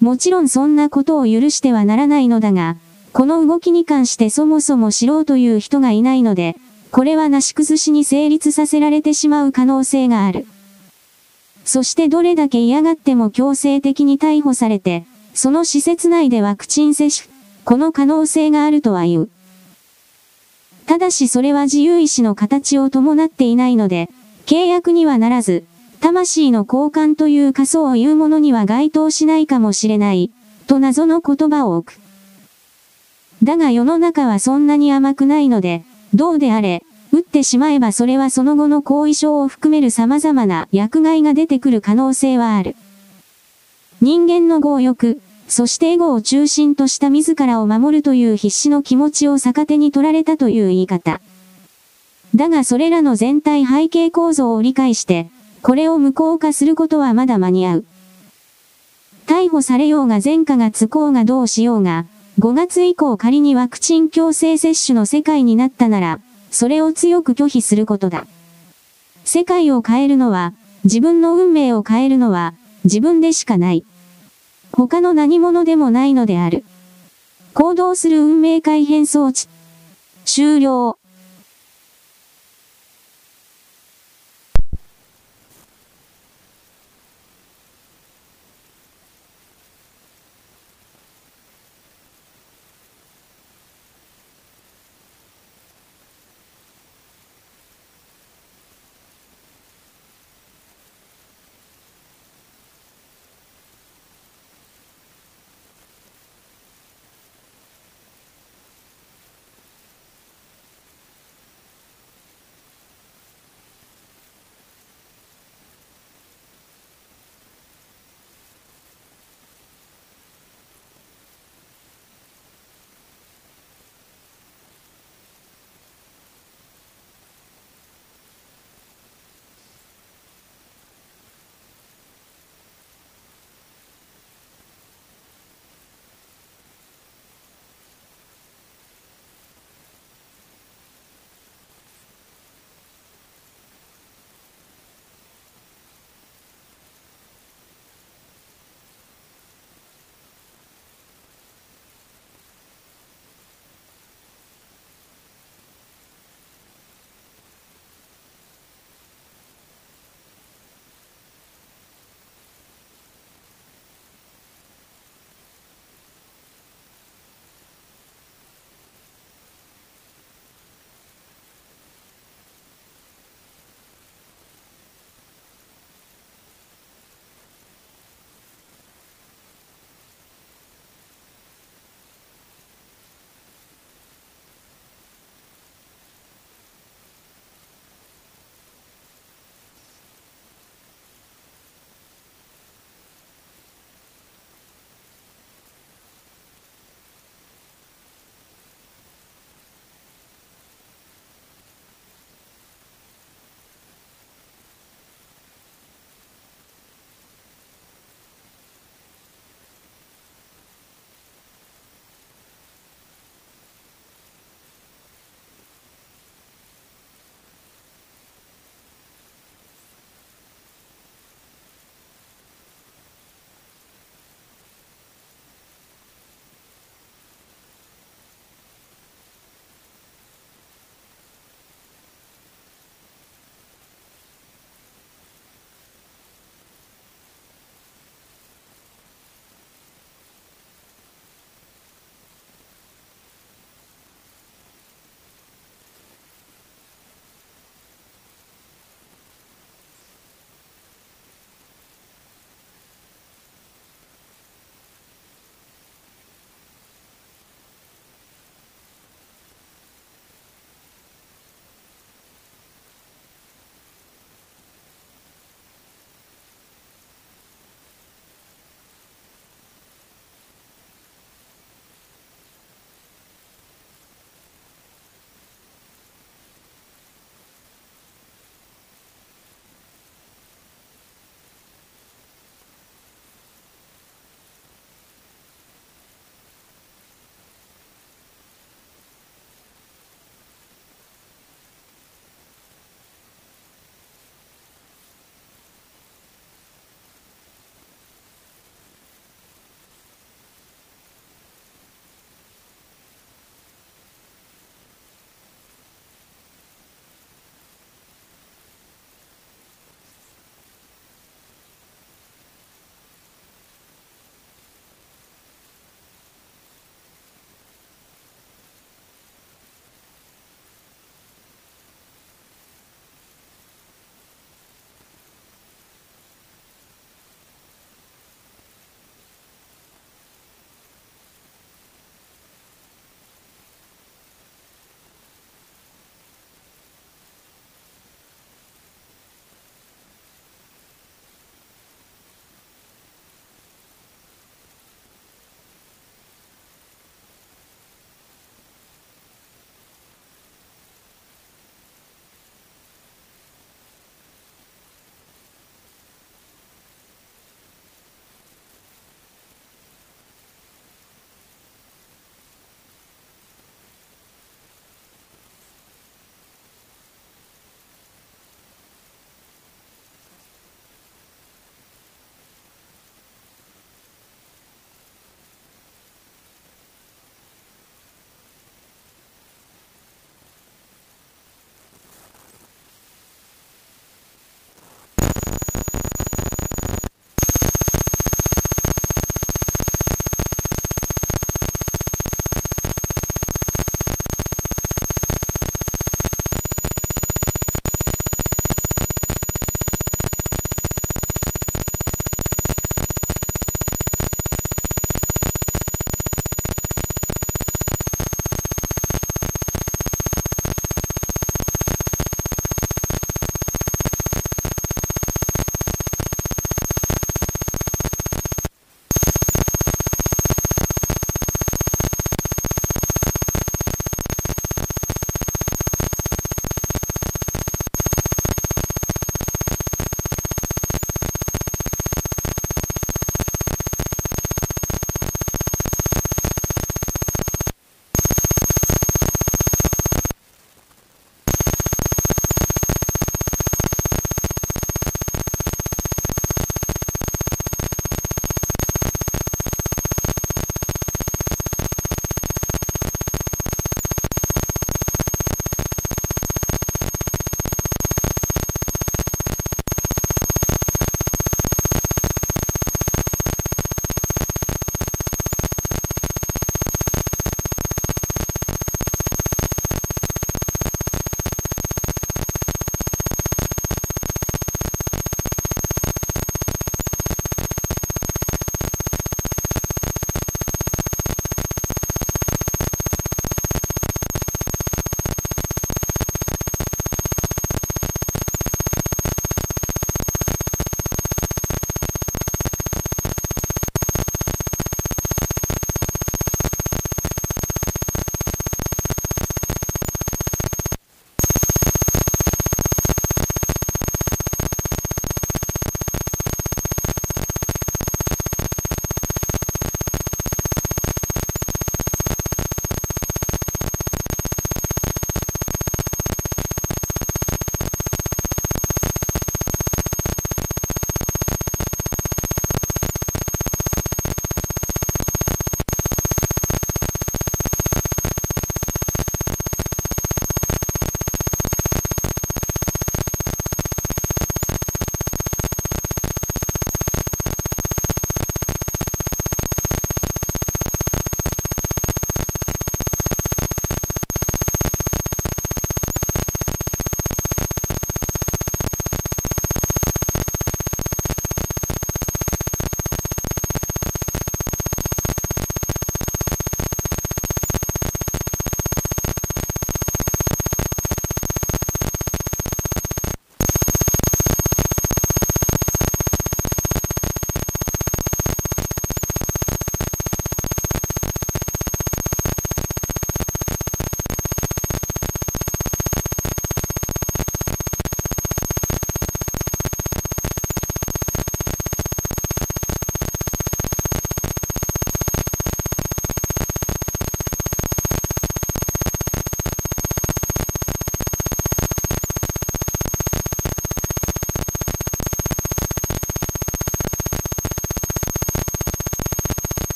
もちろんそんなことを許してはならないのだが、この動きに関してそもそも知ろうという人がいないので、これはなし崩しに成立させられてしまう可能性がある。そしてどれだけ嫌がっても強制的に逮捕されて、その施設内でワクチン接種、この可能性があるとは言う。ただしそれは自由意志の形を伴っていないので、契約にはならず、魂の交換という仮想を言うものには該当しないかもしれない、と謎の言葉を置く。だが世の中はそんなに甘くないので、どうであれ、打ってしまえばそれはその後の後遺症を含める様々な薬害が出てくる可能性はある。人間の強欲、そしてエゴを中心とした自らを守るという必死の気持ちを逆手に取られたという言い方。だがそれらの全体背景構造を理解して、これを無効化することはまだ間に合う。逮捕されようが前科がつこうがどうしようが、5月以降仮にワクチン強制接種の世界になったなら、それを強く拒否することだ。世界を変えるのは、自分の運命を変えるのは、自分でしかない。他の何者でもないのである。行動する運命改変装置。終了。